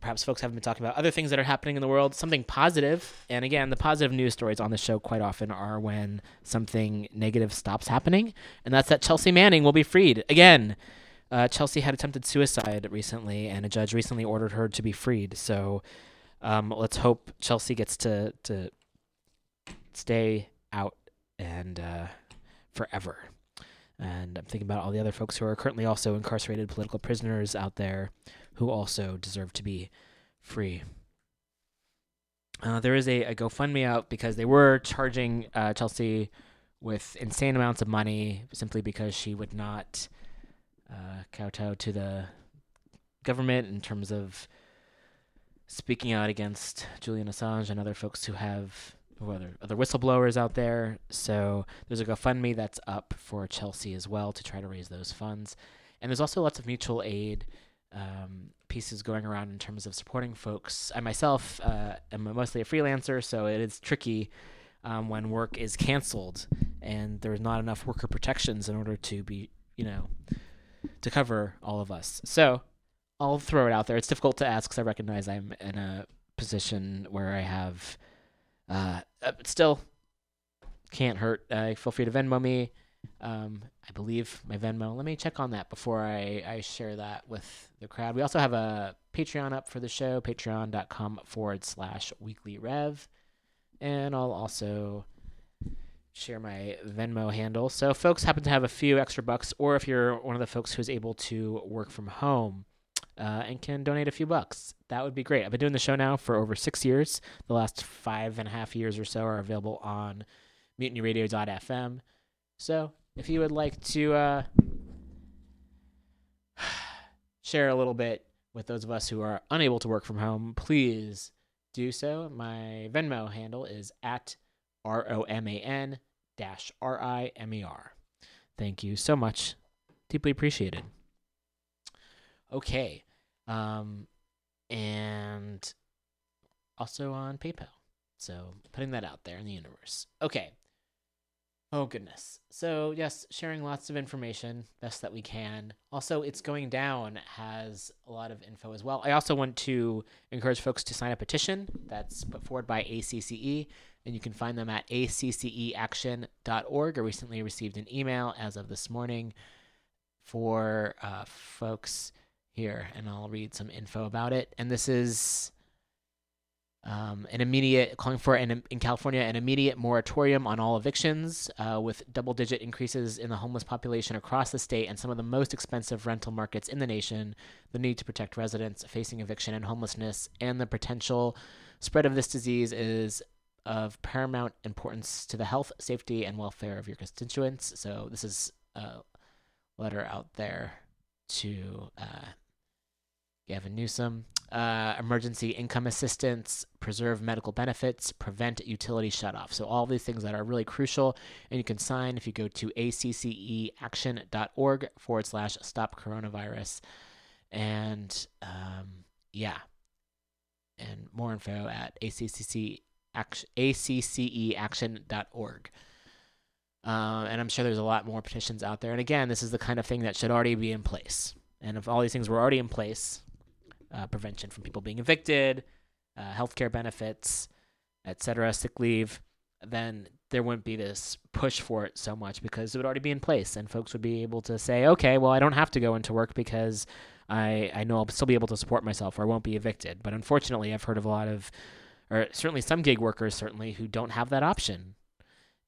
[SPEAKER 1] perhaps folks haven't been talking about other things that are happening in the world, something positive. And again, the positive news stories on the show quite often are when something negative stops happening, and that's that Chelsea Manning will be freed again. Uh, Chelsea had attempted suicide recently, and a judge recently ordered her to be freed. So um, let's hope Chelsea gets to to stay out and uh, forever. And I'm thinking about all the other folks who are currently also incarcerated political prisoners out there who also deserve to be free. Uh, there is a, a, GoFundMe out because they were charging uh, Chelsea with insane amounts of money simply because she would not uh, kowtow to the government in terms of speaking out against Julian Assange and other folks who have other other whistleblowers out there. So there's a GoFundMe that's up for Chelsea as well to try to raise those funds. And there's also lots of mutual aid um, pieces going around in terms of supporting folks. I myself uh, am mostly a freelancer, so it is tricky um, when work is canceled and there's not enough worker protections in order to be, you know, to cover all of us. So I'll throw it out there. It's difficult to ask because I recognize I'm in a position where I have uh, uh, still can't hurt. Uh, feel free to Venmo me. Um, I believe my Venmo. Let me check on that before I, I share that with the crowd. We also have a Patreon up for the show, patreon.com forward slash weekly rev. And I'll also share my Venmo handle. So, folks happen to have a few extra bucks, or if you're one of the folks who's able to work from home, uh, and can donate a few bucks. That would be great. I've been doing the show now for over six years. The last five and a half years or so are available on mutinyradio.fm. So if you would like to uh, share a little bit with those of us who are unable to work from home, please do so. My Venmo handle is at R O M A N dash R I M E R. Thank you so much. Deeply appreciated. Okay. Um, and also on PayPal. So putting that out there in the universe. Okay. Oh goodness. So yes, sharing lots of information best that we can. Also, it's going down has a lot of info as well. I also want to encourage folks to sign a petition that's put forward by ACCE, and you can find them at acceaction.org. I recently received an email as of this morning for uh, folks here, and I'll read some info about it. And this is um, an immediate calling for an in California an immediate moratorium on all evictions, uh, with double-digit increases in the homeless population across the state and some of the most expensive rental markets in the nation. The need to protect residents facing eviction and homelessness, and the potential spread of this disease is of paramount importance to the health, safety, and welfare of your constituents. So this is a letter out there to uh, Gavin Newsom. uh, emergency income assistance, preserve medical benefits, prevent utility shutoff. So, all these things that are really crucial. And you can sign if you go to acceaction.org forward slash stop coronavirus. And um, yeah. And more info at ACCC action, acceaction.org. Uh, and I'm sure there's a lot more petitions out there. And again, this is the kind of thing that should already be in place. And if all these things were already in place, uh, prevention from people being evicted, uh, healthcare benefits, etc., sick leave, then there wouldn't be this push for it so much because it would already be in place, and folks would be able to say, okay, well, I don't have to go into work because I I know I'll still be able to support myself or I won't be evicted. But unfortunately, I've heard of a lot of, or certainly some gig workers certainly who don't have that option,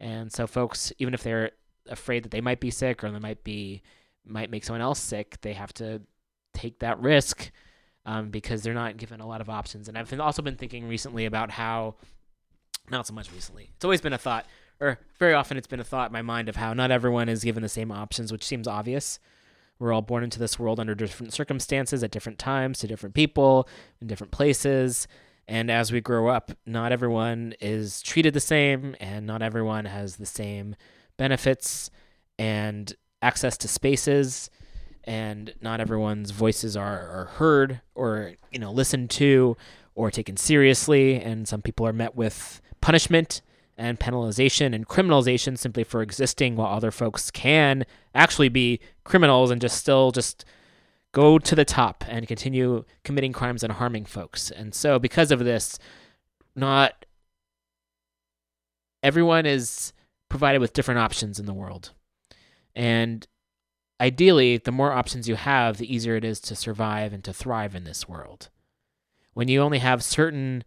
[SPEAKER 1] and so folks, even if they're afraid that they might be sick or they might be might make someone else sick, they have to take that risk um, because they're not given a lot of options. And I've also been thinking recently about how, not so much recently, it's always been a thought, or very often it's been a thought in my mind of how not everyone is given the same options, which seems obvious. We're all born into this world under different circumstances at different times to different people in different places. And as we grow up, not everyone is treated the same, and not everyone has the same benefits and access to spaces and not everyone's voices are, are heard or you know listened to or taken seriously. And some people are met with punishment and penalization and criminalization simply for existing while other folks can actually be criminals and just still just go to the top and continue committing crimes and harming folks. And so because of this not everyone is provided with different options in the world. And ideally, the more options you have, the easier it is to survive and to thrive in this world. When you only have certain,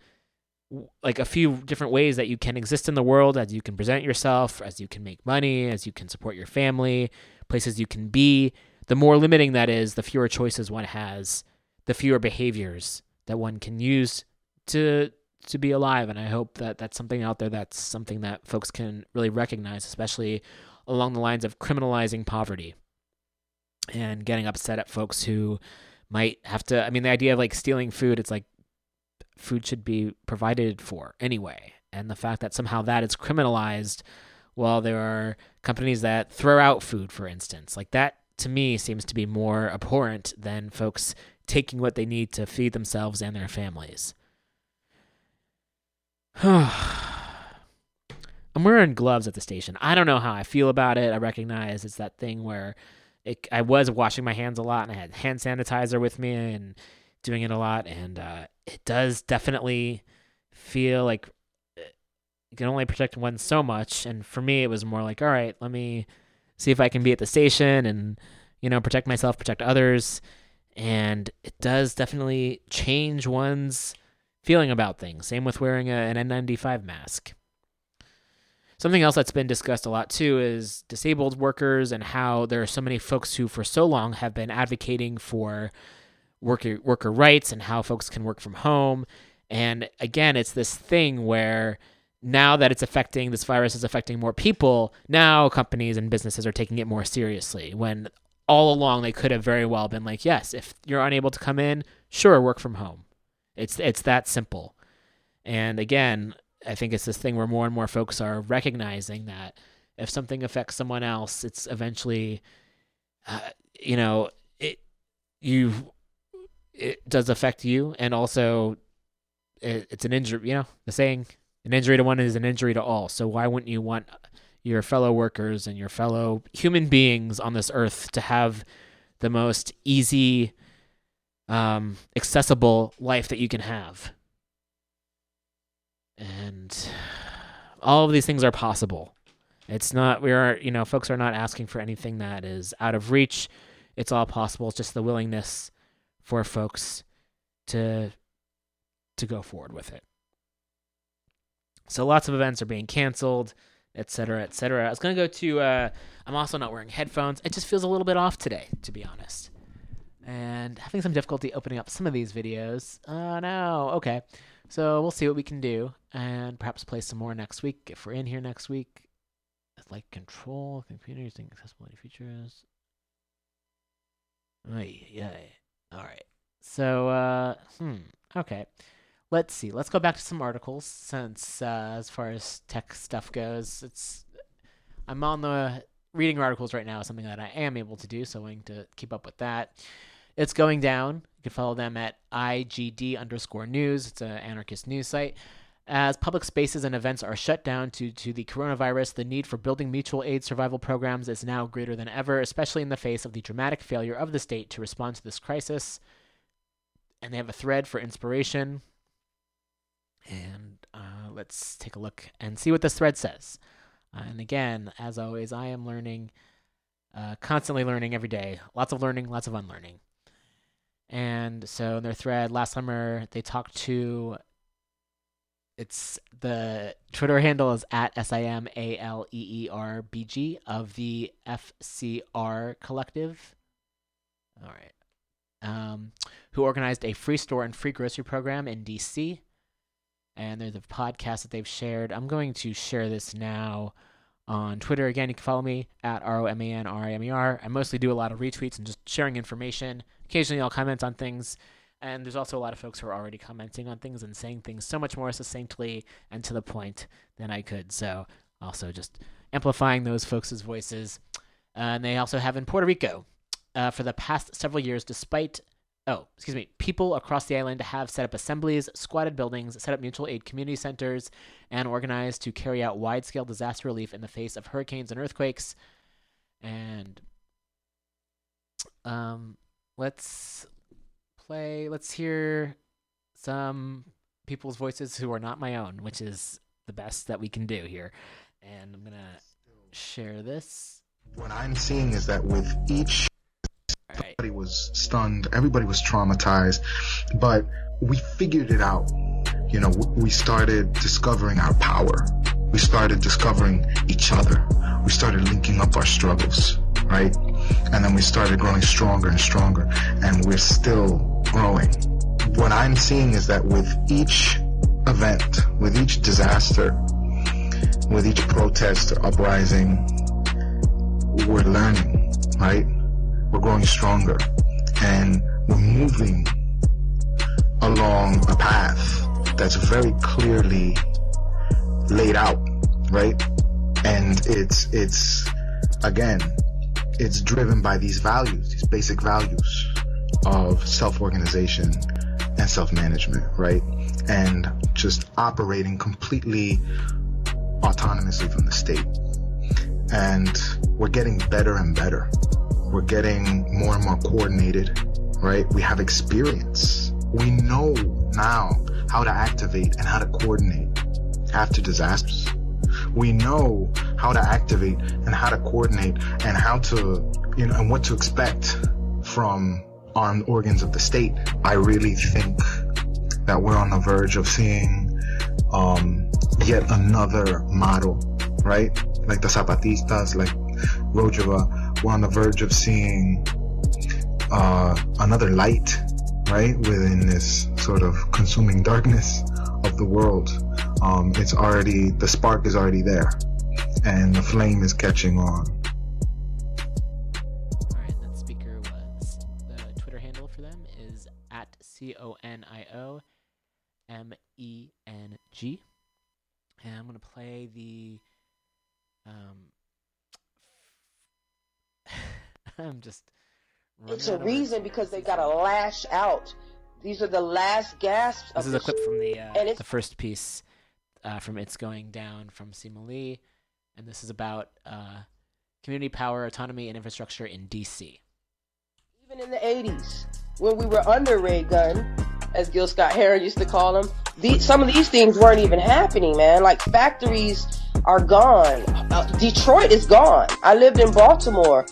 [SPEAKER 1] like a few different ways that you can exist in the world, as you can present yourself, as you can make money, as you can support your family, places you can be, the more limiting that is, the fewer choices one has, the fewer behaviors that one can use to to be alive and i hope that that's something out there that's something that folks can really recognize especially along the lines of criminalizing poverty and getting upset at folks who might have to. I mean, the idea of like stealing food, it's like food should be provided for anyway. And the fact that somehow that is criminalized while there are companies that throw out food, for instance, like that to me seems to be more abhorrent than folks taking what they need to feed themselves and their families. I'm wearing gloves at the station. I don't know how I feel about it. I recognize it's that thing where it, I was washing my hands a lot and I had hand sanitizer with me and doing it a lot. And uh, it does definitely feel like uh, you can only protect one so much. And for me, it was more like, all right, let me see if I can be at the station and, you know, protect myself, protect others. And it does definitely change one's feeling about things. Same with wearing a, an N95 mask. Something else that's been discussed a lot too is disabled workers and how there are so many folks who, for so long, have been advocating for worker worker rights and how folks can work from home. And again, it's this thing where now that it's affecting this virus is affecting more people, now companies and businesses are taking it more seriously. When all along they could have very well been like, yes, if you're unable to come in, sure, work from home. It's it's that simple. And again, I think it's this thing where more and more folks are recognizing that if something affects someone else, it's eventually, uh, you know, it you it does affect you, and also it, it's an injury. You know, the saying, "An injury to one is an injury to all." So why wouldn't you want your fellow workers and your fellow human beings on this earth to have the most easy, um, accessible life that you can have? And all of these things are possible. It's not we are you know folks are not asking for anything that is out of reach. It's all possible. It's just the willingness for folks to to go forward with it. So lots of events are being canceled, etc., etc. I was gonna go to. Uh, I'm also not wearing headphones. It just feels a little bit off today, to be honest, and having some difficulty opening up some of these videos. Oh no. Okay. So we'll see what we can do and perhaps play some more next week if we're in here next week. Like control, computer using accessibility features. Yeah. All right. So, uh, hmm, okay. Let's see. Let's go back to some articles since, uh, as far as tech stuff goes, it's I'm on the reading articles right now, Is something that I am able to do, so I'm going to keep up with that. It's going down. You can follow them at IGD underscore news. It's an anarchist news site. As public spaces and events are shut down due to the coronavirus, the need for building mutual aid survival programs is now greater than ever, especially in the face of the dramatic failure of the state to respond to this crisis. And they have a thread for inspiration. And uh, let's take a look and see what this thread says. Uh, and again, as always, I am learning, uh, constantly learning every day. Lots of learning, lots of unlearning. And so in their thread last summer, they talked to. It's the Twitter handle is at S I M A L E E R B G of the FCR Collective. All right. Um, who organized a free store and free grocery program in DC. And there's a podcast that they've shared. I'm going to share this now on Twitter. Again, you can follow me at R O M A N R I M E R. I mostly do a lot of retweets and just sharing information. Occasionally, I'll comment on things. And there's also a lot of folks who are already commenting on things and saying things so much more succinctly and to the point than I could. So, also just amplifying those folks' voices. Uh, and they also have in Puerto Rico uh, for the past several years, despite oh, excuse me, people across the island have set up assemblies, squatted buildings, set up mutual aid community centers, and organized to carry out wide scale disaster relief in the face of hurricanes and earthquakes. And um, let's play, let's hear some people's voices who are not my own, which is the best that we can do here. And I'm to share this.
[SPEAKER 7] What I'm seeing is that with each
[SPEAKER 1] right.
[SPEAKER 7] everybody was stunned, everybody was traumatized, but we figured it out. You know, we started discovering our power. We started discovering each other. We started linking up our struggles, right? And then we started growing stronger and stronger, and we're still growing. What I'm seeing is that with each event, with each disaster, with each protest or uprising, we're learning, right? We're growing stronger and we're moving along a path that's very clearly laid out, right? And it's, it's, again, it's driven by these values, these basic values of self-organization and self-management, right? And just operating completely autonomously from the state. And we're getting better and better. We're getting more and more coordinated, right? We have experience. We know now how to activate and how to coordinate after disasters. We know how to activate and how to coordinate and how to, you know, and what to expect from armed organs of the state. I really think that we're on the verge of seeing um, yet another model, right? Like the Zapatistas, like Rojava, we're on the verge of seeing uh, another light, right? Within this sort of consuming darkness of the world. Um, it's already, the spark is already there and the flame is catching on.
[SPEAKER 1] All right, that speaker was the Twitter handle for them is at C O N I O M E N G. And I'm going to play the. Um, I'm just.
[SPEAKER 8] It's a
[SPEAKER 1] out words
[SPEAKER 8] reason
[SPEAKER 1] here.
[SPEAKER 8] because they got to lash out. These are the last gasps
[SPEAKER 1] This
[SPEAKER 8] of
[SPEAKER 1] is
[SPEAKER 8] the
[SPEAKER 1] a clip from the uh,
[SPEAKER 8] and it's-
[SPEAKER 1] the first piece uh, from "It's Going Down" from Sima Lee, and this is about uh, community power, autonomy, and infrastructure in DC.
[SPEAKER 8] even in the 80s when we were under Ray Gun, as Gil Scott Heron used to call them. The, some of these things weren't even happening, man. Like factories are gone. Uh, Detroit is gone. I lived in Baltimore.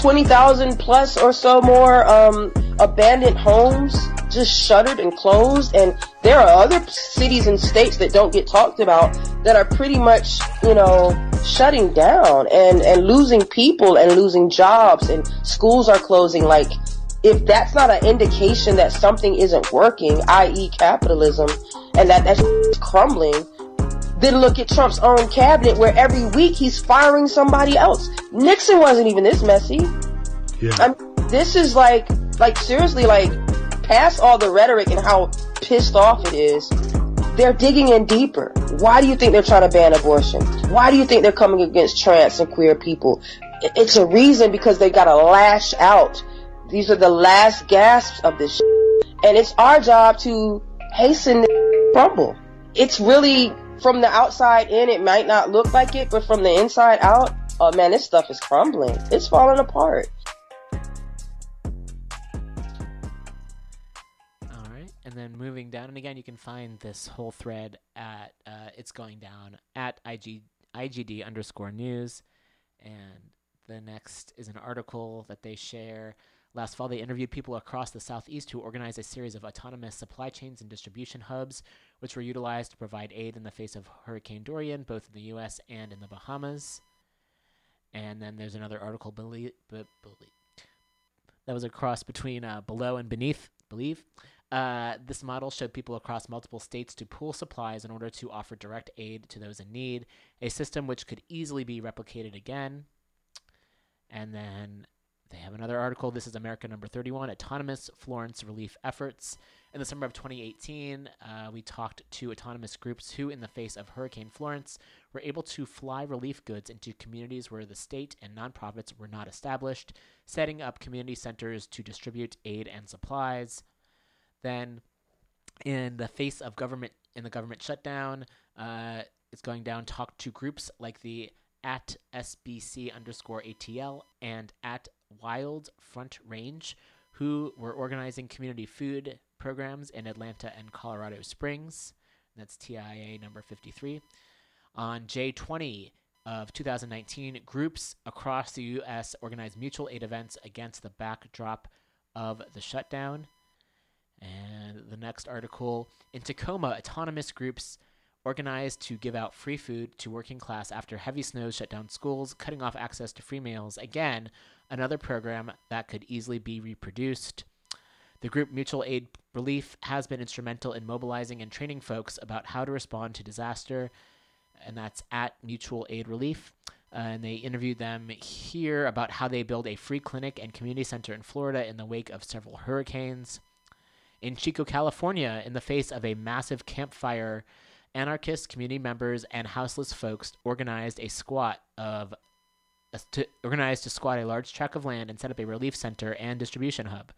[SPEAKER 8] 20,000 plus or so more um, abandoned homes just shuttered and closed. And there are other cities and states that don't get talked about that are pretty much, you know, shutting down and, and losing people and losing jobs and schools are closing. Like, if that's not an indication that something isn't working, i.e. capitalism, and that that's crumbling, then look at Trump's own cabinet where every week he's firing somebody else. Nixon wasn't even this messy.
[SPEAKER 7] Yeah.
[SPEAKER 8] I'm, this is like, like seriously, like past all the rhetoric and how pissed off it is, they're digging in deeper. Why do you think they're trying to ban abortion? Why do you think they're coming against trans and queer people? It's a reason because they gotta lash out. These are the last gasps of this shit. And it's our job to hasten the crumble. It's really, from the outside in, it might not look like it, but from the inside out, oh man, this stuff is crumbling. It's falling apart.
[SPEAKER 1] All right, and then moving down, and again, you can find this whole thread at uh, it's going down at IG, IGD underscore news, and the next is an article that they share. Last fall, they interviewed people across the Southeast who organized a series of autonomous supply chains and distribution hubs, which were utilized to provide aid in the face of Hurricane Dorian, both in the U.S. and in the Bahamas. And then there's another article be- that was a cross between uh, below and beneath, believe. Uh, this model showed people across multiple states to pool supplies in order to offer direct aid to those in need, a system which could easily be replicated again. And then they have another article. This is America number 31 Autonomous Florence Relief Efforts. In the summer of 2018, uh, we talked to autonomous groups who, in the face of Hurricane Florence, were able to fly relief goods into communities where the state and nonprofits were not established, setting up community centers to distribute aid and supplies. Then, in the face of government in the government shutdown, uh, it's going down. Talk to groups like the at SBC underscore ATL and at Wild Front Range, who were organizing community food programs in Atlanta and Colorado Springs. That's TIA number 53. On J20 of 2019, groups across the U.S. organized mutual aid events against the backdrop of the shutdown. And the next article in Tacoma, autonomous groups organized to give out free food to working class after heavy snows shut down schools, cutting off access to free meals. Again, another program that could easily be reproduced. The group Mutual Aid Relief has been instrumental in mobilizing and training folks about how to respond to disaster, and that's at Mutual Aid Relief. Uh, and they interviewed them here about how they build a free clinic and community center in Florida in the wake of several hurricanes. In Chico, California, in the face of a massive campfire, anarchist community members and houseless folks organized a squat of uh, to organized to squat a large tract of land and set up a relief center and distribution hub.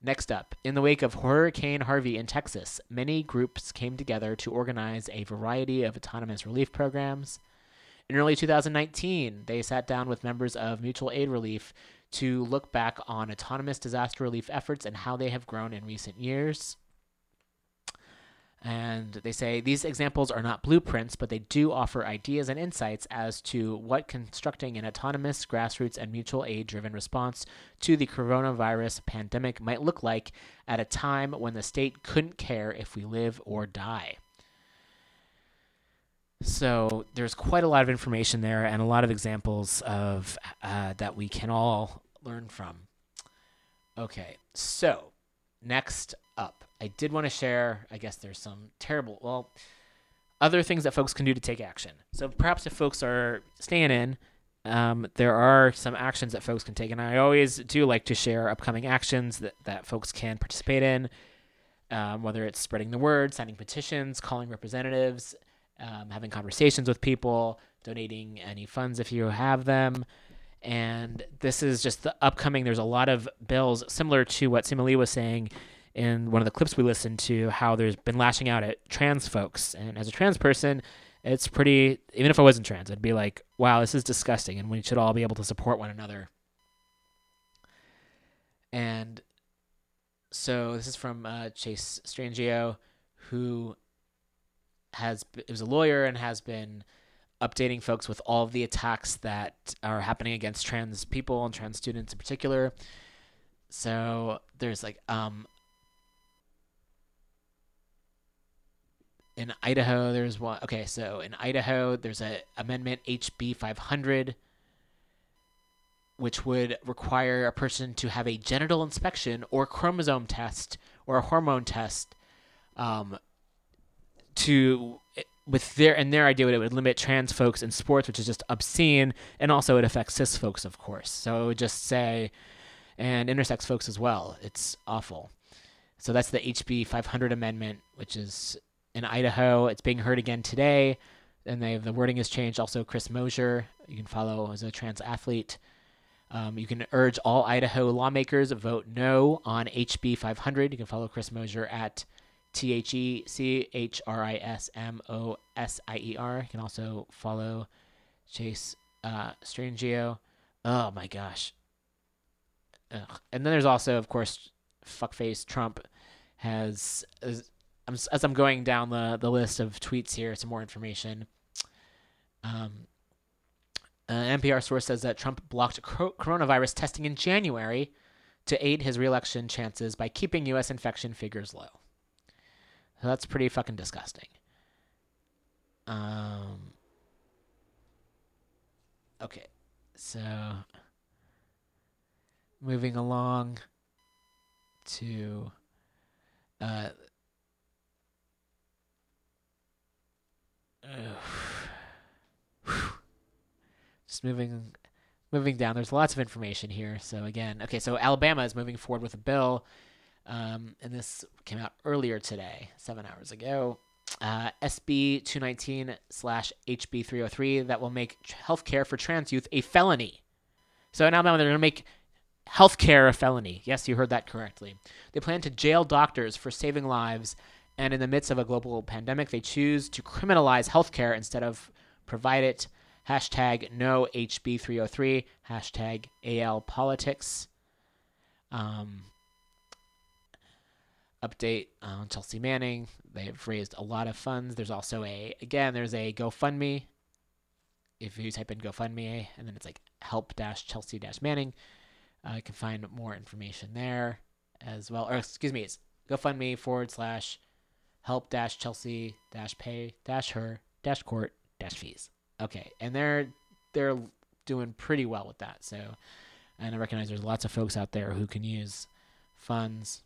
[SPEAKER 1] Next up, in the wake of Hurricane Harvey in Texas, many groups came together to organize a variety of autonomous relief programs. In early 2019, they sat down with members of Mutual Aid Relief to look back on autonomous disaster relief efforts and how they have grown in recent years. And they say these examples are not blueprints, but they do offer ideas and insights as to what constructing an autonomous, grassroots, and mutual aid driven response to the coronavirus pandemic might look like at a time when the state couldn't care if we live or die. So there's quite a lot of information there and a lot of examples of uh, that we can all learn from. Okay, so next up, I did want to share. I guess there's some terrible, well, other things that folks can do to take action. So perhaps if folks are staying in, um, there are some actions that folks can take, and I always do like to share upcoming actions that that folks can participate in. Um, whether it's spreading the word, signing petitions, calling representatives, um, having conversations with people, donating any funds if you have them. And this is just the upcoming. There's a lot of bills similar to what Sima Lee was saying in one of the clips we listened to, how there's been lashing out at trans folks. And as a trans person, it's pretty, even if I wasn't trans, I'd be like, wow, this is disgusting. And we should all be able to support one another. And so this is from uh, Chase Strangio, who has is a lawyer and has been updating folks with all of the attacks that are happening against trans people and trans students in particular. So there's like um in Idaho there's one okay, so in Idaho there's a amendment HB 500 which would require a person to have a genital inspection or chromosome test or a hormone test um, to with their and their idea it would limit trans folks in sports, which is just obscene, and also it affects cis folks, of course. So it would just say, and intersex folks as well. It's awful. So that's the HB 500 amendment, which is in Idaho. It's being heard again today, and they the wording has changed. Also, Chris Mosier, you can follow as a trans athlete. Um, you can urge all Idaho lawmakers vote no on HB 500. You can follow Chris Mosier at T H E C H R I S M O S I E R. You can also follow Chase uh, Strangio. Oh my gosh. Ugh. And then there's also, of course, fuckface Trump has. As, I'm, as I'm going down the, the list of tweets here, some more information. Um, an NPR source says that Trump blocked cor- coronavirus testing in January to aid his reelection chances by keeping U.S. infection figures low. So that's pretty fucking disgusting. Um. Okay, so moving along to uh. Just moving moving down. There's lots of information here. So again, okay, so Alabama is moving forward with a bill um, and this came out earlier today, seven hours ago. Uh, SB 219 slash HB 303 that will make health care for trans youth a felony. So in Alabama, they're going to make health care a felony. Yes, you heard that correctly. They plan to jail doctors for saving lives, and in the midst of a global pandemic, they choose to criminalize healthcare instead of provide it. Hashtag no HB 303, hashtag AL politics. Um, update on Chelsea Manning. They've raised a lot of funds. There's also a again, there's a GoFundMe. If you type in GoFundMe and then it's like help dash Chelsea dash Manning, uh, you can find more information there as well. Or excuse me, it's GoFundMe forward slash help dash Chelsea dash pay dash her dash court dash fees. Okay, and they're they're doing pretty well with that. So, and I recognize there's lots of folks out there who can use funds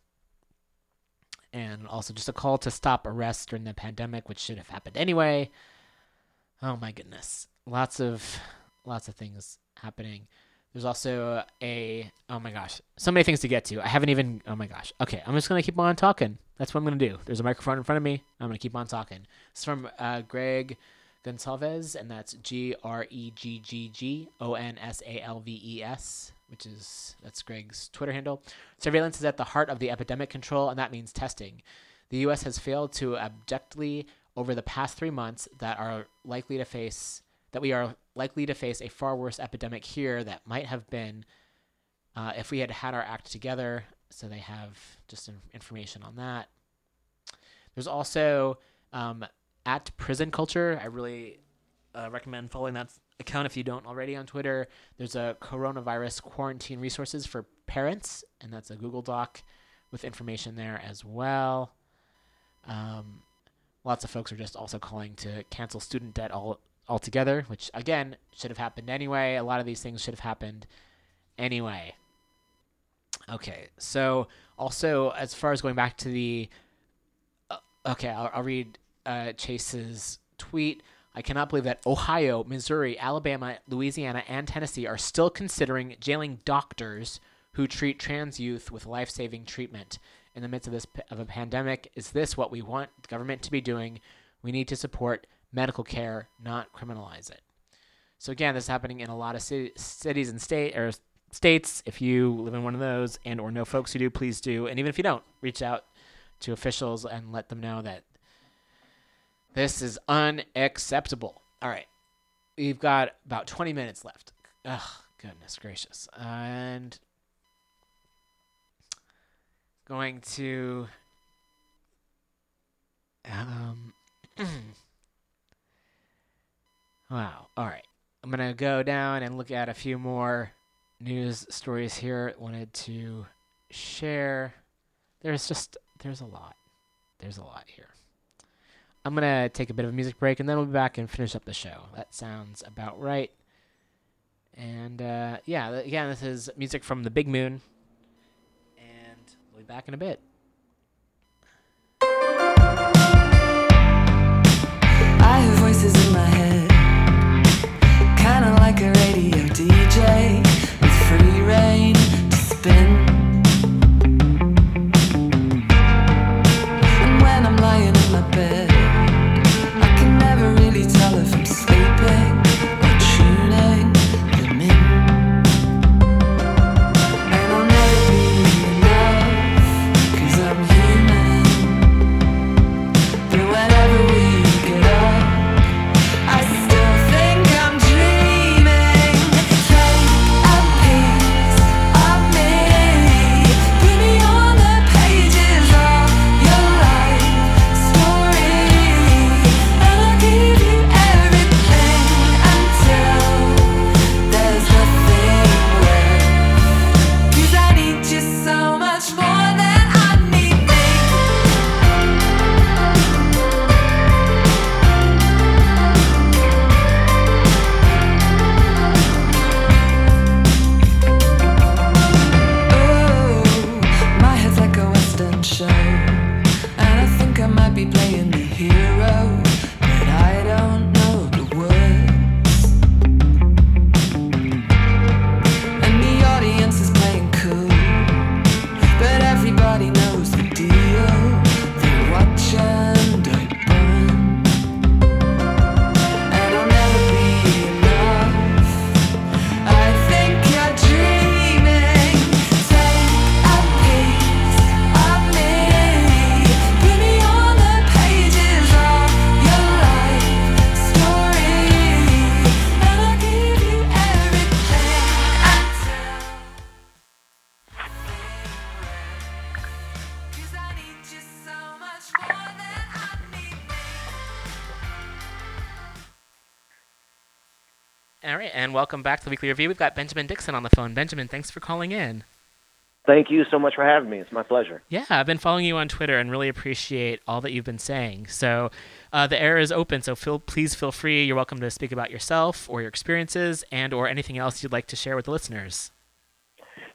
[SPEAKER 1] and also just a call to stop arrests during the pandemic, which should have happened anyway. Oh my goodness, lots of lots of things happening. There's also a oh my gosh, so many things to get to. I haven't even oh my gosh. Okay, I'm just gonna keep on talking. That's what I'm gonna do. There's a microphone in front of me. I'm gonna keep on talking. It's from uh, Greg Gonsalves, and that's G R E G G G O N S A L V E S which is that's Greg's Twitter handle. Surveillance is at the heart of the epidemic control, and that means testing. The U.S. has failed to abjectly over the past three months that are likely to face that we are likely to face a far worse epidemic here that might have been uh, if we had had our act together. So they have just information on that. There's also um, at Prison Culture. I really uh, recommend following that account if you don't already on Twitter. There's a coronavirus quarantine resources for parents, and that's a Google Doc with information there as well. Um, lots of folks are just also calling to cancel student debt all altogether, which again should have happened anyway. A lot of these things should have happened anyway. Okay, so also as far as going back to the, uh, okay, I'll, I'll read uh, Chase's tweet. I cannot believe that Ohio, Missouri, Alabama, Louisiana, and Tennessee are still considering jailing doctors who treat trans youth with life-saving treatment in the midst of this of a pandemic. Is this what we want the government to be doing? We need to support medical care, not criminalize it. So again, this is happening in a lot of cities and state or states. If you live in one of those and or know folks who do, please do. And even if you don't, reach out to officials and let them know that this is unacceptable. All right. We've got about 20 minutes left. Ugh, goodness gracious. And going to um Wow. All right. I'm going to go down and look at a few more news stories here. Wanted to share. There's just there's a lot. There's a lot here. I'm going to take a bit of a music break and then we'll be back and finish up the show. That sounds about right. And uh, yeah, again, this is music from The Big Moon. And we'll be back in a bit. Welcome back to the Weekly Review. We've got Benjamin Dixon on the phone. Benjamin, thanks for calling in.
[SPEAKER 9] Thank you so much for having me. It's my pleasure.
[SPEAKER 1] Yeah, I've been following you on Twitter and really appreciate all that you've been saying. So, uh, the air is open. So, feel please feel free. You're welcome to speak about yourself or your experiences and or anything else you'd like to share with the listeners.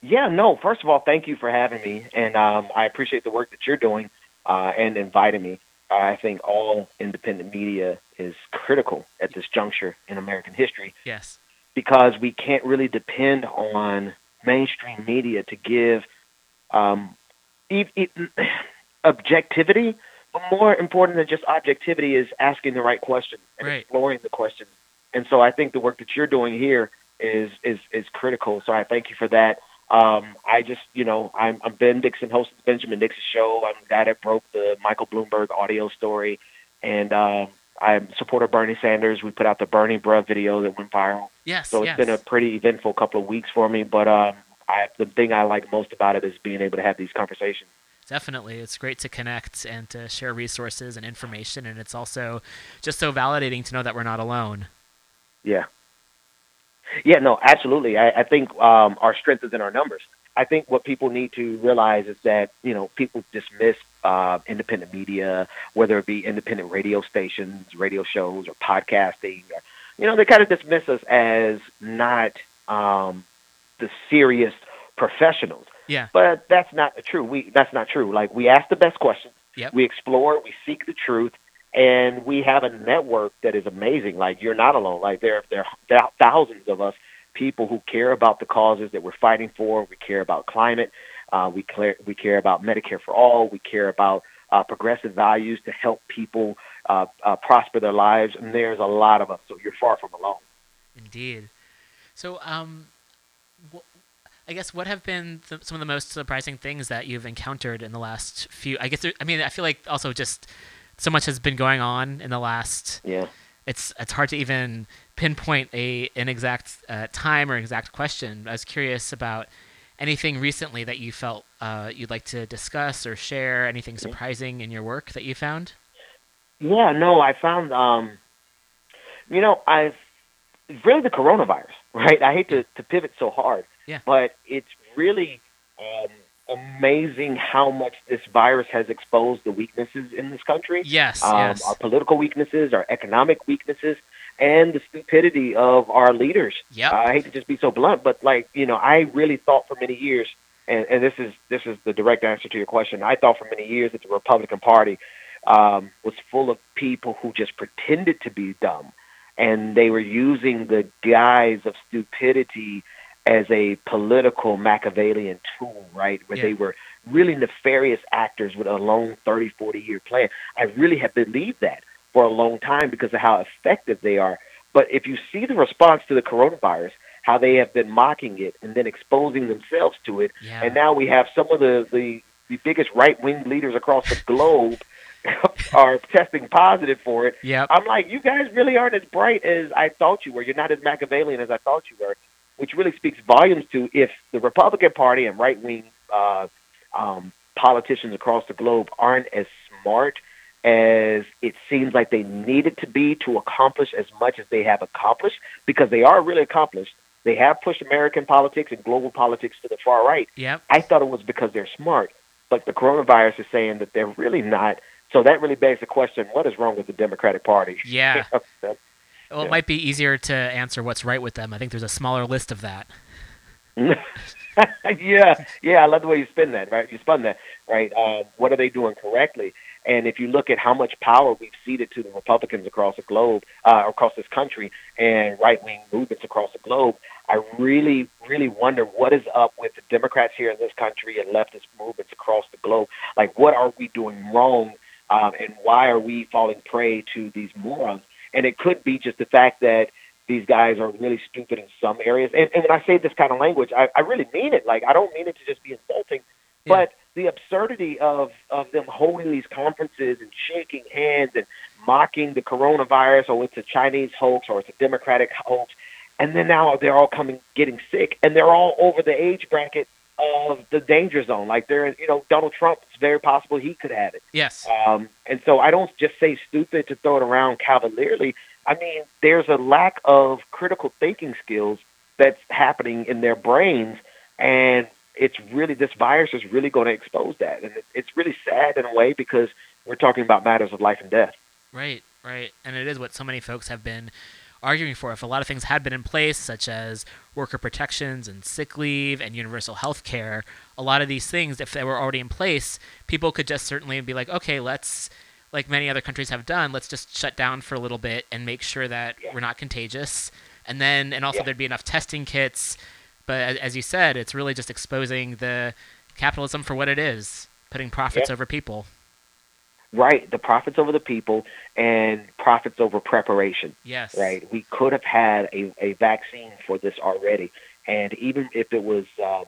[SPEAKER 9] Yeah, no. First of all, thank you for having me, and um, I appreciate the work that you're doing uh, and inviting me. I think all independent media is critical at this juncture in American history.
[SPEAKER 1] Yes.
[SPEAKER 9] Because we can't really depend on mainstream media to give um, e- e- objectivity, but more important than just objectivity is asking the right question and
[SPEAKER 1] Right.
[SPEAKER 9] exploring the question. And so I think the work that you're doing here is is is critical. So I thank you for that. Um, I just, you know, I'm, I'm Ben Dixon, host of the Benjamin Dixon Show. I'm the guy that broke the Michael Bloomberg audio story, and uh, I'm a supporter of Bernie Sanders. We put out the Bernie Bruh video that went viral.
[SPEAKER 1] Yes.
[SPEAKER 9] So it's
[SPEAKER 1] yes.
[SPEAKER 9] been a pretty eventful couple of weeks for me. But um, I, the thing I like most about it is being able to have these conversations.
[SPEAKER 1] Definitely. It's great to connect and to share resources and information. And it's also just so validating to know that we're not alone.
[SPEAKER 9] Yeah. Yeah, no, absolutely. I, I think um, our strength is in our numbers. I think what people need to realize is that, you know, people dismiss uh, independent media, whether it be independent radio stations, radio shows, or podcasting. Or, You know, they kind of dismiss us as not um, the serious professionals.
[SPEAKER 1] Yeah.
[SPEAKER 9] But that's not true. We that's not true. Like we ask the best questions.
[SPEAKER 1] Yep.
[SPEAKER 9] We explore. We seek the truth, and we have a network that is amazing. Like you're not alone. Like there there are thousands of us, people who care about the causes that we're fighting for. We care about climate. Uh, we care we care about Medicare for all. We care about uh, progressive values to help people uh, uh, prosper their lives. And there's a lot of us. So you're far from alone.
[SPEAKER 1] Indeed. So, um, wh- I guess what have been the, some of the most surprising things that you've encountered in the last few? I guess there, I mean I feel like also just so much has been going on in the last.
[SPEAKER 9] Yeah.
[SPEAKER 1] It's it's hard to even pinpoint a an exact uh, time or exact question. I was curious about anything recently that you felt uh, you'd like to discuss or share. Anything surprising in your work that you found?
[SPEAKER 9] Yeah, no, I found, um, you know, I've really the coronavirus, right? I hate to, to pivot so hard,
[SPEAKER 1] Yeah.
[SPEAKER 9] but it's really um, amazing how much this virus has exposed the weaknesses in this country.
[SPEAKER 1] Yes,
[SPEAKER 9] um,
[SPEAKER 1] yes.
[SPEAKER 9] Our political weaknesses, our economic weaknesses, and the stupidity of our leaders.
[SPEAKER 1] Yep.
[SPEAKER 9] I hate to just be so blunt, but like, you know, I really thought for many years, and, and this is this is the direct answer to your question. I thought for many years that the Republican Party um, was full of people who just pretended to be dumb, and they were using the guise of stupidity as a political Machiavellian tool, right? Where
[SPEAKER 1] Yeah.
[SPEAKER 9] they were really nefarious actors with a long 30, 40 year plan. I really have believed that for a long time because of how effective they are. But if you see the response to the coronavirus, how they have been mocking it and then exposing themselves to it,
[SPEAKER 1] Yeah.
[SPEAKER 9] and now we have some of the, the, the biggest right wing leaders across the globe are testing positive for it.
[SPEAKER 1] Yep.
[SPEAKER 9] I'm like, you guys really aren't as bright as I thought you were. You're not as Machiavellian as I thought you were, which really speaks volumes to if the Republican Party and right wing uh, um, politicians across the globe aren't as smart as it seems like they needed to be to accomplish as much as they have accomplished, because they are really accomplished. They have pushed American politics and global politics to the far right.
[SPEAKER 1] Yep.
[SPEAKER 9] I thought it was because they're smart, but the coronavirus is saying that they're really not. So that really begs the question: What is wrong with the Democratic Party?
[SPEAKER 1] Yeah. Well, it
[SPEAKER 9] Yeah.
[SPEAKER 1] might be easier to answer what's right with them. I think there's a smaller list of that.
[SPEAKER 9] yeah, yeah, I love the way you spin that, right? You spun that, right? Um, what are they doing correctly? And if you look at how much power we've ceded to the Republicans across the globe, uh, across this country, and right wing movements across the globe, I really, really wonder what is up with the Democrats here in this country and leftist movements across the globe. Like, what are we doing wrong? Um, and why are we falling prey to these morons? And it could be just the fact that these guys are really stupid in some areas. And, and when I say this kind of language, I, I really mean it. Like, I don't mean it to just be insulting,
[SPEAKER 1] Yeah.
[SPEAKER 9] but the absurdity of, of them holding these conferences and shaking hands and mocking the coronavirus, or it's a Chinese hoax, or it's a Democratic hoax, and then now they're all coming getting sick, and they're all over the age bracket of the danger zone. Like they're, you know, Donald Trump. It's very possible he could have it.
[SPEAKER 1] Yes.
[SPEAKER 9] Um, and so I don't just say stupid to throw it around cavalierly. I mean, there's a lack of critical thinking skills that's happening in their brains, and it's really this virus is really going to expose that, and it's really sad in a way because we're talking about matters of life and death.
[SPEAKER 1] Right, right, and it is what so many folks have been arguing for. If a lot of things had been in place, such as worker protections and sick leave and universal health care, a lot of these things, if they were already in place, people could just certainly be like, okay, let's, like many other countries have done, let's just shut down for a little bit and make sure that yeah. we're not contagious. And then, and also yeah. there'd be enough testing kits. But as you said, it's really just exposing the capitalism for what it is, putting profits yeah. over people.
[SPEAKER 9] Right, the profits over the people and profits over preparation.
[SPEAKER 1] Yes.
[SPEAKER 9] Right. We could have had a, a vaccine for this already. And even if it was um,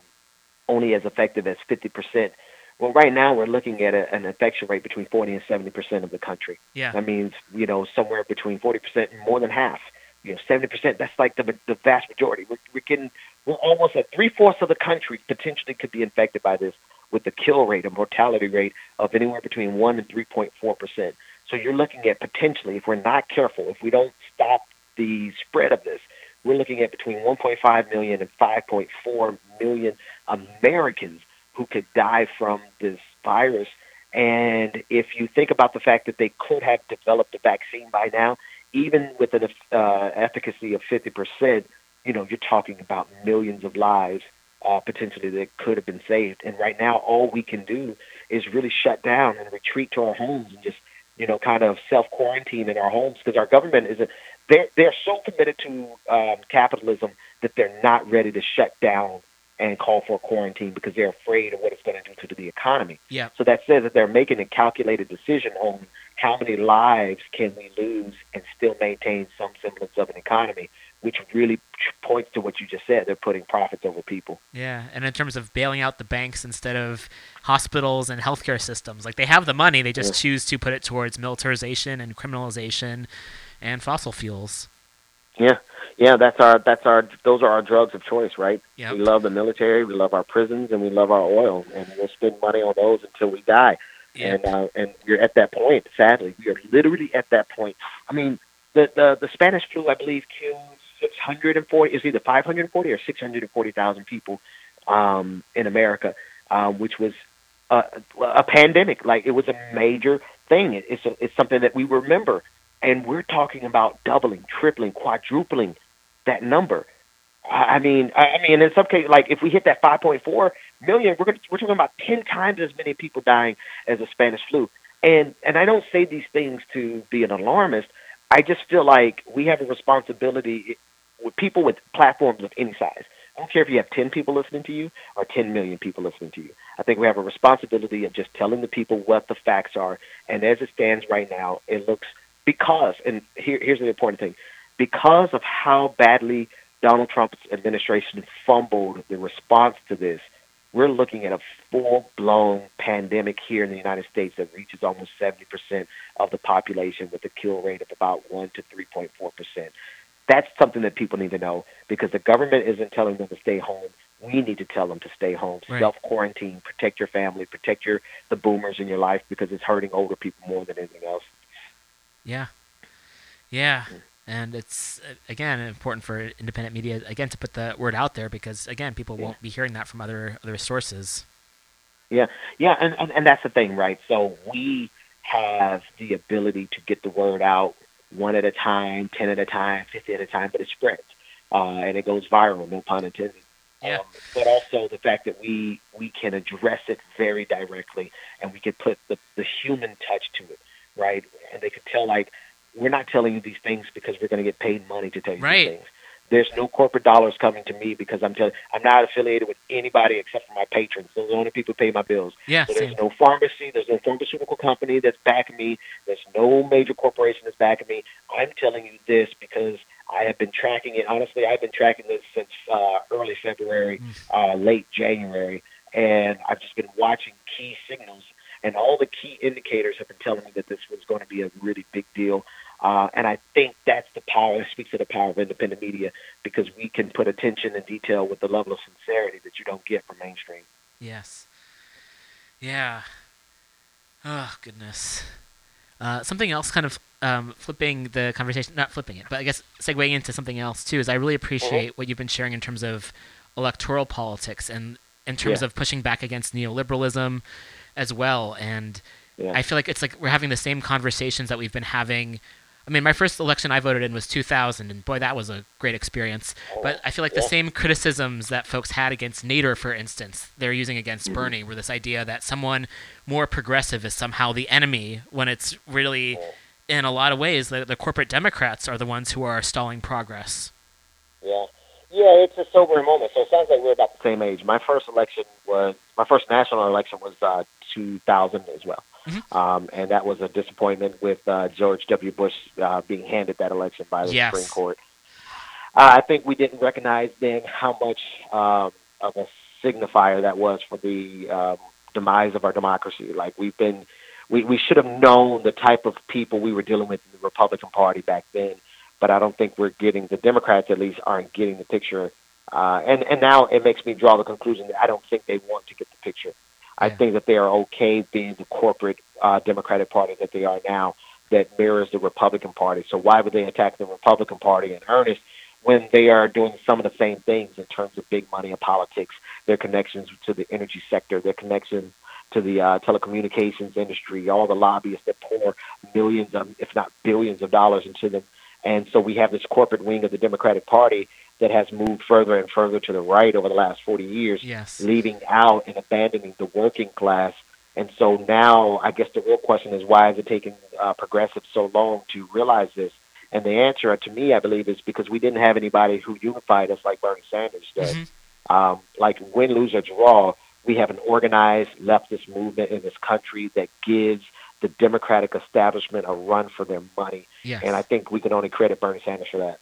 [SPEAKER 9] only as effective as 50%, well, right now we're looking at a, an infection rate between 40 and 70% of the country.
[SPEAKER 1] Yeah.
[SPEAKER 9] That means, you know, somewhere between 40% and more than half. You know, 70%, that's like the, the vast majority. We're, we're getting, we're almost at three fourths of the country potentially could be infected by this with the kill rate, a mortality rate of anywhere between 1 and 3.4%. So you're looking at potentially, if we're not careful, if we don't stop the spread of this, we're looking at between 1.5 million and 5.4 million Americans who could die from this virus. And if you think about the fact that they could have developed a vaccine by now, even with an uh, efficacy of 50%, you know, you're talking about millions of lives uh, potentially that could have been saved. And right now, all we can do is really shut down and retreat to our homes and just, you know, kind of self quarantine in our homes because our government is a, they're they're so committed to um, capitalism that they're not ready to shut down and call for a quarantine because they're afraid of what it's going to do to the economy.
[SPEAKER 1] Yeah.
[SPEAKER 9] So that says that they're making a calculated decision on how many lives can we lose and still maintain some semblance of an economy which really points to what you just said. They're putting profits over people.
[SPEAKER 1] Yeah, and in terms of bailing out the banks instead of hospitals and healthcare systems, like they have the money, they just yeah. choose to put it towards militarization and criminalization and fossil fuels.
[SPEAKER 9] Yeah, yeah, that's our that's our those are our drugs of choice, right?
[SPEAKER 1] Yep.
[SPEAKER 9] We love the military, we love our prisons, and we love our oil, and we'll spend money on those until we die. Yep. And uh, and we're at that point. Sadly, we are literally at that point. I mean, the the, the Spanish flu, I believe, killed 640, is either 540 or 640,000 people um, in America, um, which was a, a pandemic. Like it was a major thing. It, it's, a, it's something that we remember. And we're talking about doubling, tripling, quadrupling that number. I mean, I mean, in some cases, like if we hit that 5.4 million, we're gonna, we're talking about 10 times as many people dying as the Spanish flu. And and I don't say these things to be an alarmist. I just feel like we have a responsibility with people with platforms of any size. I don't care if you have 10 people listening to you or 10 million people listening to you. I think we have a responsibility of just telling the people what the facts are. And as it stands right now, it looks because, and here, here's the important thing, because of how badly Donald Trump's administration fumbled the response to this, we're looking at a full-blown pandemic here in the United States that reaches almost 70% of the population with a kill rate of about 1 to 3.4 percent. That's something that people need to know because the government isn't telling them to stay home. We need to tell them to stay home,
[SPEAKER 1] right.
[SPEAKER 9] self quarantine, protect your family, protect your the boomers in your life because it's hurting older people more than anything else.
[SPEAKER 1] Yeah, yeah, and it's again important for independent media again to put the word out there because again people yeah. won't be hearing that from other other sources.
[SPEAKER 9] Yeah, yeah, and, and and that's the thing, right? So we have the ability to get the word out one at a time, 10 at a time, 50 at a time, but it spreads. Uh, and it goes viral, no pun intended.
[SPEAKER 1] Yeah. Um,
[SPEAKER 9] but also the fact that we, we can address it very directly and we can put the, the human touch to it, right? And they could tell, like, we're not telling you these things because we're going to get paid money to tell you
[SPEAKER 1] right.
[SPEAKER 9] these things. There's no corporate dollars coming to me because I'm telling. I'm not affiliated with anybody except for my patrons. Those are the only people who pay my bills.
[SPEAKER 1] Yeah,
[SPEAKER 9] so there's no pharmacy. There's no pharmaceutical company that's backing me. There's no major corporation that's backing me. I'm telling you this because I have been tracking it. Honestly, I've been tracking this since uh, early February, mm. uh, late January, and I've just been watching key signals. And all the key indicators have been telling me that this was going to be a really big deal. Uh, and I think that's the power, speaks to the power of independent media because we can put attention and detail with the level of sincerity that you don't get from mainstream.
[SPEAKER 1] Yes. Yeah. Oh, goodness. Uh, something else kind of um, flipping the conversation, not flipping it, but I guess segueing into something else too, is I really appreciate what you've been sharing in terms of electoral politics and in terms
[SPEAKER 9] Yeah.
[SPEAKER 1] of pushing back against neoliberalism as well. And
[SPEAKER 9] Yeah.
[SPEAKER 1] I feel like it's like we're having the same conversations that we've been having. I mean, my first election I voted in was 2000, and boy, that was a great experience. But I feel like the same criticisms that folks had against Nader, for instance, they're using against
[SPEAKER 9] Mm-hmm.
[SPEAKER 1] Bernie, were this idea that someone more progressive is somehow the enemy, when it's really, in a lot of ways, the, the corporate Democrats are the ones who are stalling progress.
[SPEAKER 9] Yeah. Yeah, it's a sobering moment. So it sounds like we're about the same age. My first election was my first national election was uh, 2000 as well,
[SPEAKER 1] Mhm.
[SPEAKER 9] um, and that was a disappointment with uh, George W. Bush uh, being handed that election by the
[SPEAKER 1] Yes.
[SPEAKER 9] Supreme Court. Uh, I think we didn't recognize then how much um, of a signifier that was for the um, demise of our democracy. Like we've been, we, we should have known the type of people we were dealing with in the Republican Party back then but I don't think we're getting the Democrats at least aren't getting the picture. Uh, and and now it makes me draw the conclusion that I don't think they want to get the picture. I
[SPEAKER 1] Yeah.
[SPEAKER 9] think that they are okay being the corporate uh, Democratic Party that they are now, that mirrors the Republican Party. So why would they attack the Republican Party in earnest when they are doing some of the same things in terms of big money and politics, their connections to the energy sector, their connections to the uh, telecommunications industry, all the lobbyists that pour millions of, if not billions of dollars into them. And so we have this corporate wing of the Democratic Party that has moved further and further to the right over the last 40 years,
[SPEAKER 1] Yes.
[SPEAKER 9] leaving out and abandoning the working class. And so now I guess the real question is why is it taking uh, progressives so long to realize this? And the answer to me, I believe, is because we didn't have anybody who unified us like Bernie Sanders does.
[SPEAKER 1] Mhm.
[SPEAKER 9] Um, like win, lose, or draw, we have an organized leftist movement in this country that gives the Democratic establishment a run for their money.
[SPEAKER 1] Yes.
[SPEAKER 9] And I think we can only credit Bernie Sanders for that.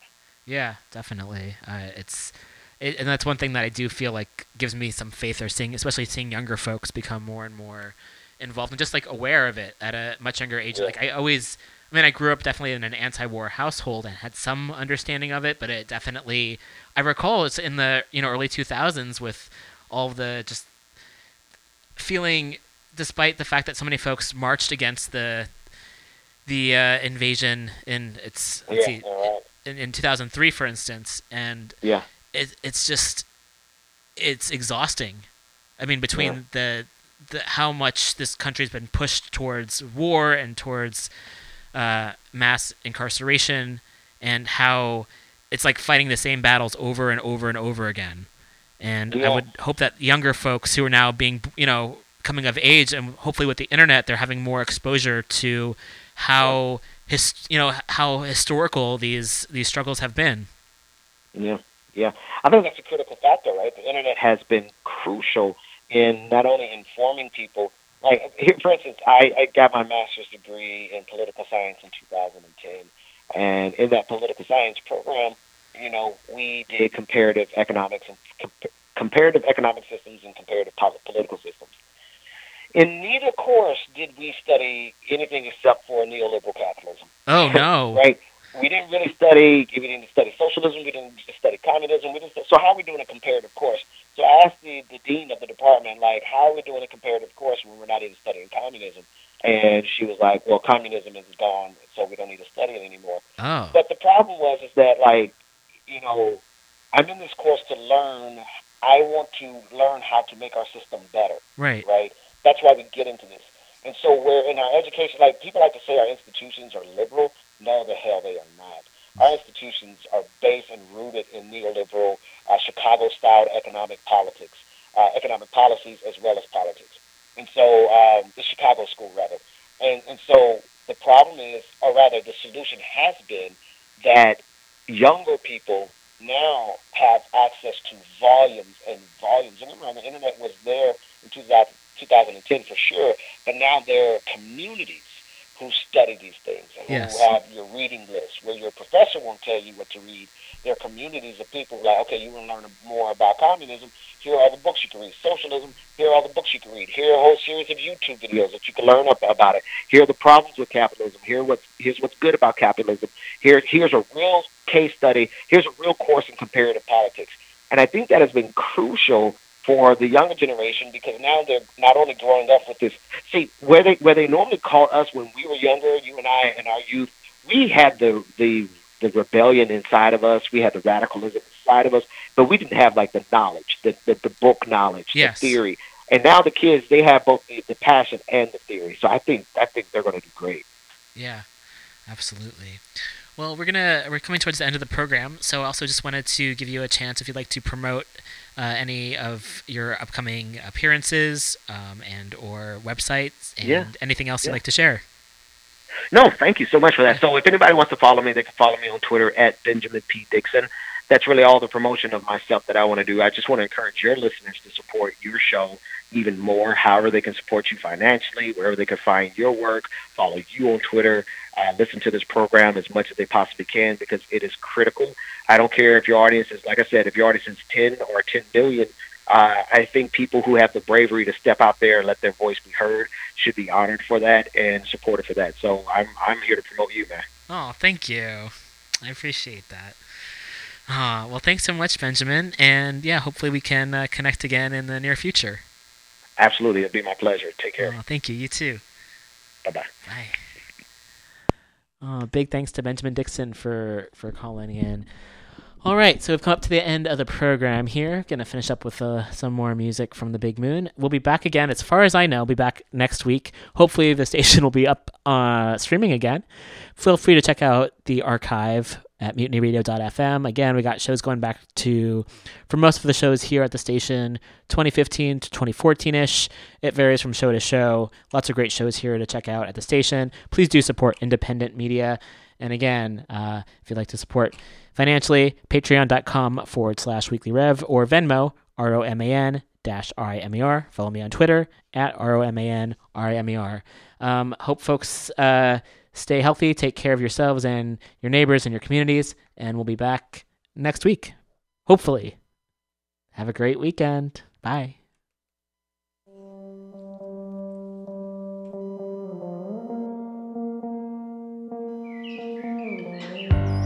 [SPEAKER 1] Yeah, definitely. Uh, it's it, and that's one thing that I do feel like gives me some faith or seeing, especially seeing younger folks become more and more involved and just like aware of it at a much younger age.
[SPEAKER 9] Yeah.
[SPEAKER 1] Like I always, I mean, I grew up definitely in an anti-war household and had some understanding of it, but it definitely, I recall it's in the you know early 2000s with all the just feeling, despite the fact that so many folks marched against the the uh, invasion in it's let's see,
[SPEAKER 9] right.
[SPEAKER 1] In, in 2003 for instance and
[SPEAKER 9] Yeah.
[SPEAKER 1] it, it's just it's exhausting i mean between
[SPEAKER 9] Yeah.
[SPEAKER 1] the, the how much this country's been pushed towards war and towards uh, mass incarceration and how it's like fighting the same battles over and over and over again and i would hope that younger folks who are now being you know coming of age and hopefully with the internet they're having more exposure to how his you know how historical these these struggles have been
[SPEAKER 9] Yeah, yeah. I think that's a critical factor, right? The internet has been crucial in not only informing people. Like here, for instance, I, I got my master's degree in political science in 2010, and in that political science program, you know, we did comparative economics and comp- comparative economic systems and comparative pol- political systems. In neither course did we study anything except for neoliberal capitalism
[SPEAKER 1] oh no
[SPEAKER 9] right? We didn't really study. We didn't study socialism. We didn't study communism. We didn't. So how are we doing a comparative course? So I asked the, the dean of the department, like, how are we doing a comparative course when we're not even studying communism? And she was like, well, communism is gone, so we don't need to study it anymore.
[SPEAKER 1] oh
[SPEAKER 9] But the problem was is that like, you know, I'm in this course to learn. I want to learn how to make our system better
[SPEAKER 1] right
[SPEAKER 9] right? That's why we get into this. And so we're in our education, like people like to say our institutions are liberal. No, the hell they are not. Our institutions are based and rooted in neoliberal, uh, Chicago-style economic politics, uh, economic policies as well as politics. And so um, the Chicago school, rather. And, and so the problem is, or rather the solution has been that younger people now have access to volumes and volumes. And remember, the internet was there in 2000, 2010 for sure, but now there are communities who study these things and
[SPEAKER 1] Yes.
[SPEAKER 9] who have your reading list where your professor won't tell you what to read. There are communities of people like, okay, you want to learn more about communism. Here are all the books you can read. Socialism. Here are all the books you can read. Here are a whole series of YouTube videos that you can learn up about it. Here are the problems with capitalism. Here what's here's what's good about capitalism. Here here's a real case study. Here's a real course in comparative politics. And I think that has been crucial for the younger generation because now they're not only growing up with this. See, where they where they normally called us when we were younger, you and I and our youth, we had the the the rebellion inside of us. We had the radicalism inside of us, but we didn't have like the knowledge, the the, the book knowledge,
[SPEAKER 1] Yes.
[SPEAKER 9] the theory. And now the kids, they have both the, the passion and the theory. So I think I think they're going to do great.
[SPEAKER 1] Yeah, absolutely. Well, we're gonna we're coming towards the end of the program, so I also just wanted to give you a chance if you'd like to promote any of your upcoming appearances um, and or websites and
[SPEAKER 9] Yeah.
[SPEAKER 1] anything else you'd like to share.
[SPEAKER 9] No, thank you so much for that. So if anybody wants to follow me, they can follow me on Twitter at Benjamin P. Dixon. That's really all the promotion of myself that I want to do. I just want to encourage your listeners to support your show even more, however they can support you financially, wherever they can find your work, follow you on Twitter, uh, listen to this program as much as they possibly can because it is critical. I don't care if your audience is, like I said, if your audience is 10 or 10 million, uh, I think people who have the bravery to step out there and let their voice be heard should be honored for that and supported for that. So I'm I'm here to promote you, man.
[SPEAKER 1] Oh, thank you. I appreciate that. Ah, well, thanks so much, Benjamin, and yeah, hopefully we can uh, connect again in the near future.
[SPEAKER 9] Absolutely, it'd be my pleasure. Take care.
[SPEAKER 1] Oh, thank you. You too.
[SPEAKER 9] Bye bye.
[SPEAKER 1] Bye. Uh, big thanks to Benjamin Dixon for for calling in. All right, so we've come up to the end of the program here. Gonna finish up with uh, some more music from the Big Moon. We'll be back again, as far as I know. We'll be back next week. Hopefully, the station will be up uh, streaming again. Feel free to check out the archive at mutinyradio.fm. Again, we got shows going back to, for most of the shows here at the station, 2015 to 2014 ish. It varies from show to show. Lots of great shows here to check out at the station. Please do support independent media. And again, uh, if you'd like to support financially, patreon.com forward slash weekly rev or Venmo, R O M A N dash R I M E R. Follow me on Twitter at R O M A N R I M E R. Um, hope folks uh, stay healthy, take care of yourselves and your neighbors and your communities, and we'll be back next week. Hopefully. Have a great weekend. Bye.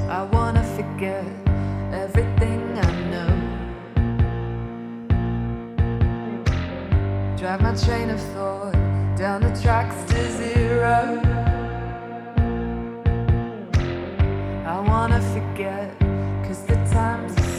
[SPEAKER 2] I wanna forget everything I know. Drive my train of thought down the tracks to zero. I wanna forget, cause the times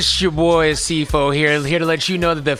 [SPEAKER 10] It's your boy CFO here, here to let you know that the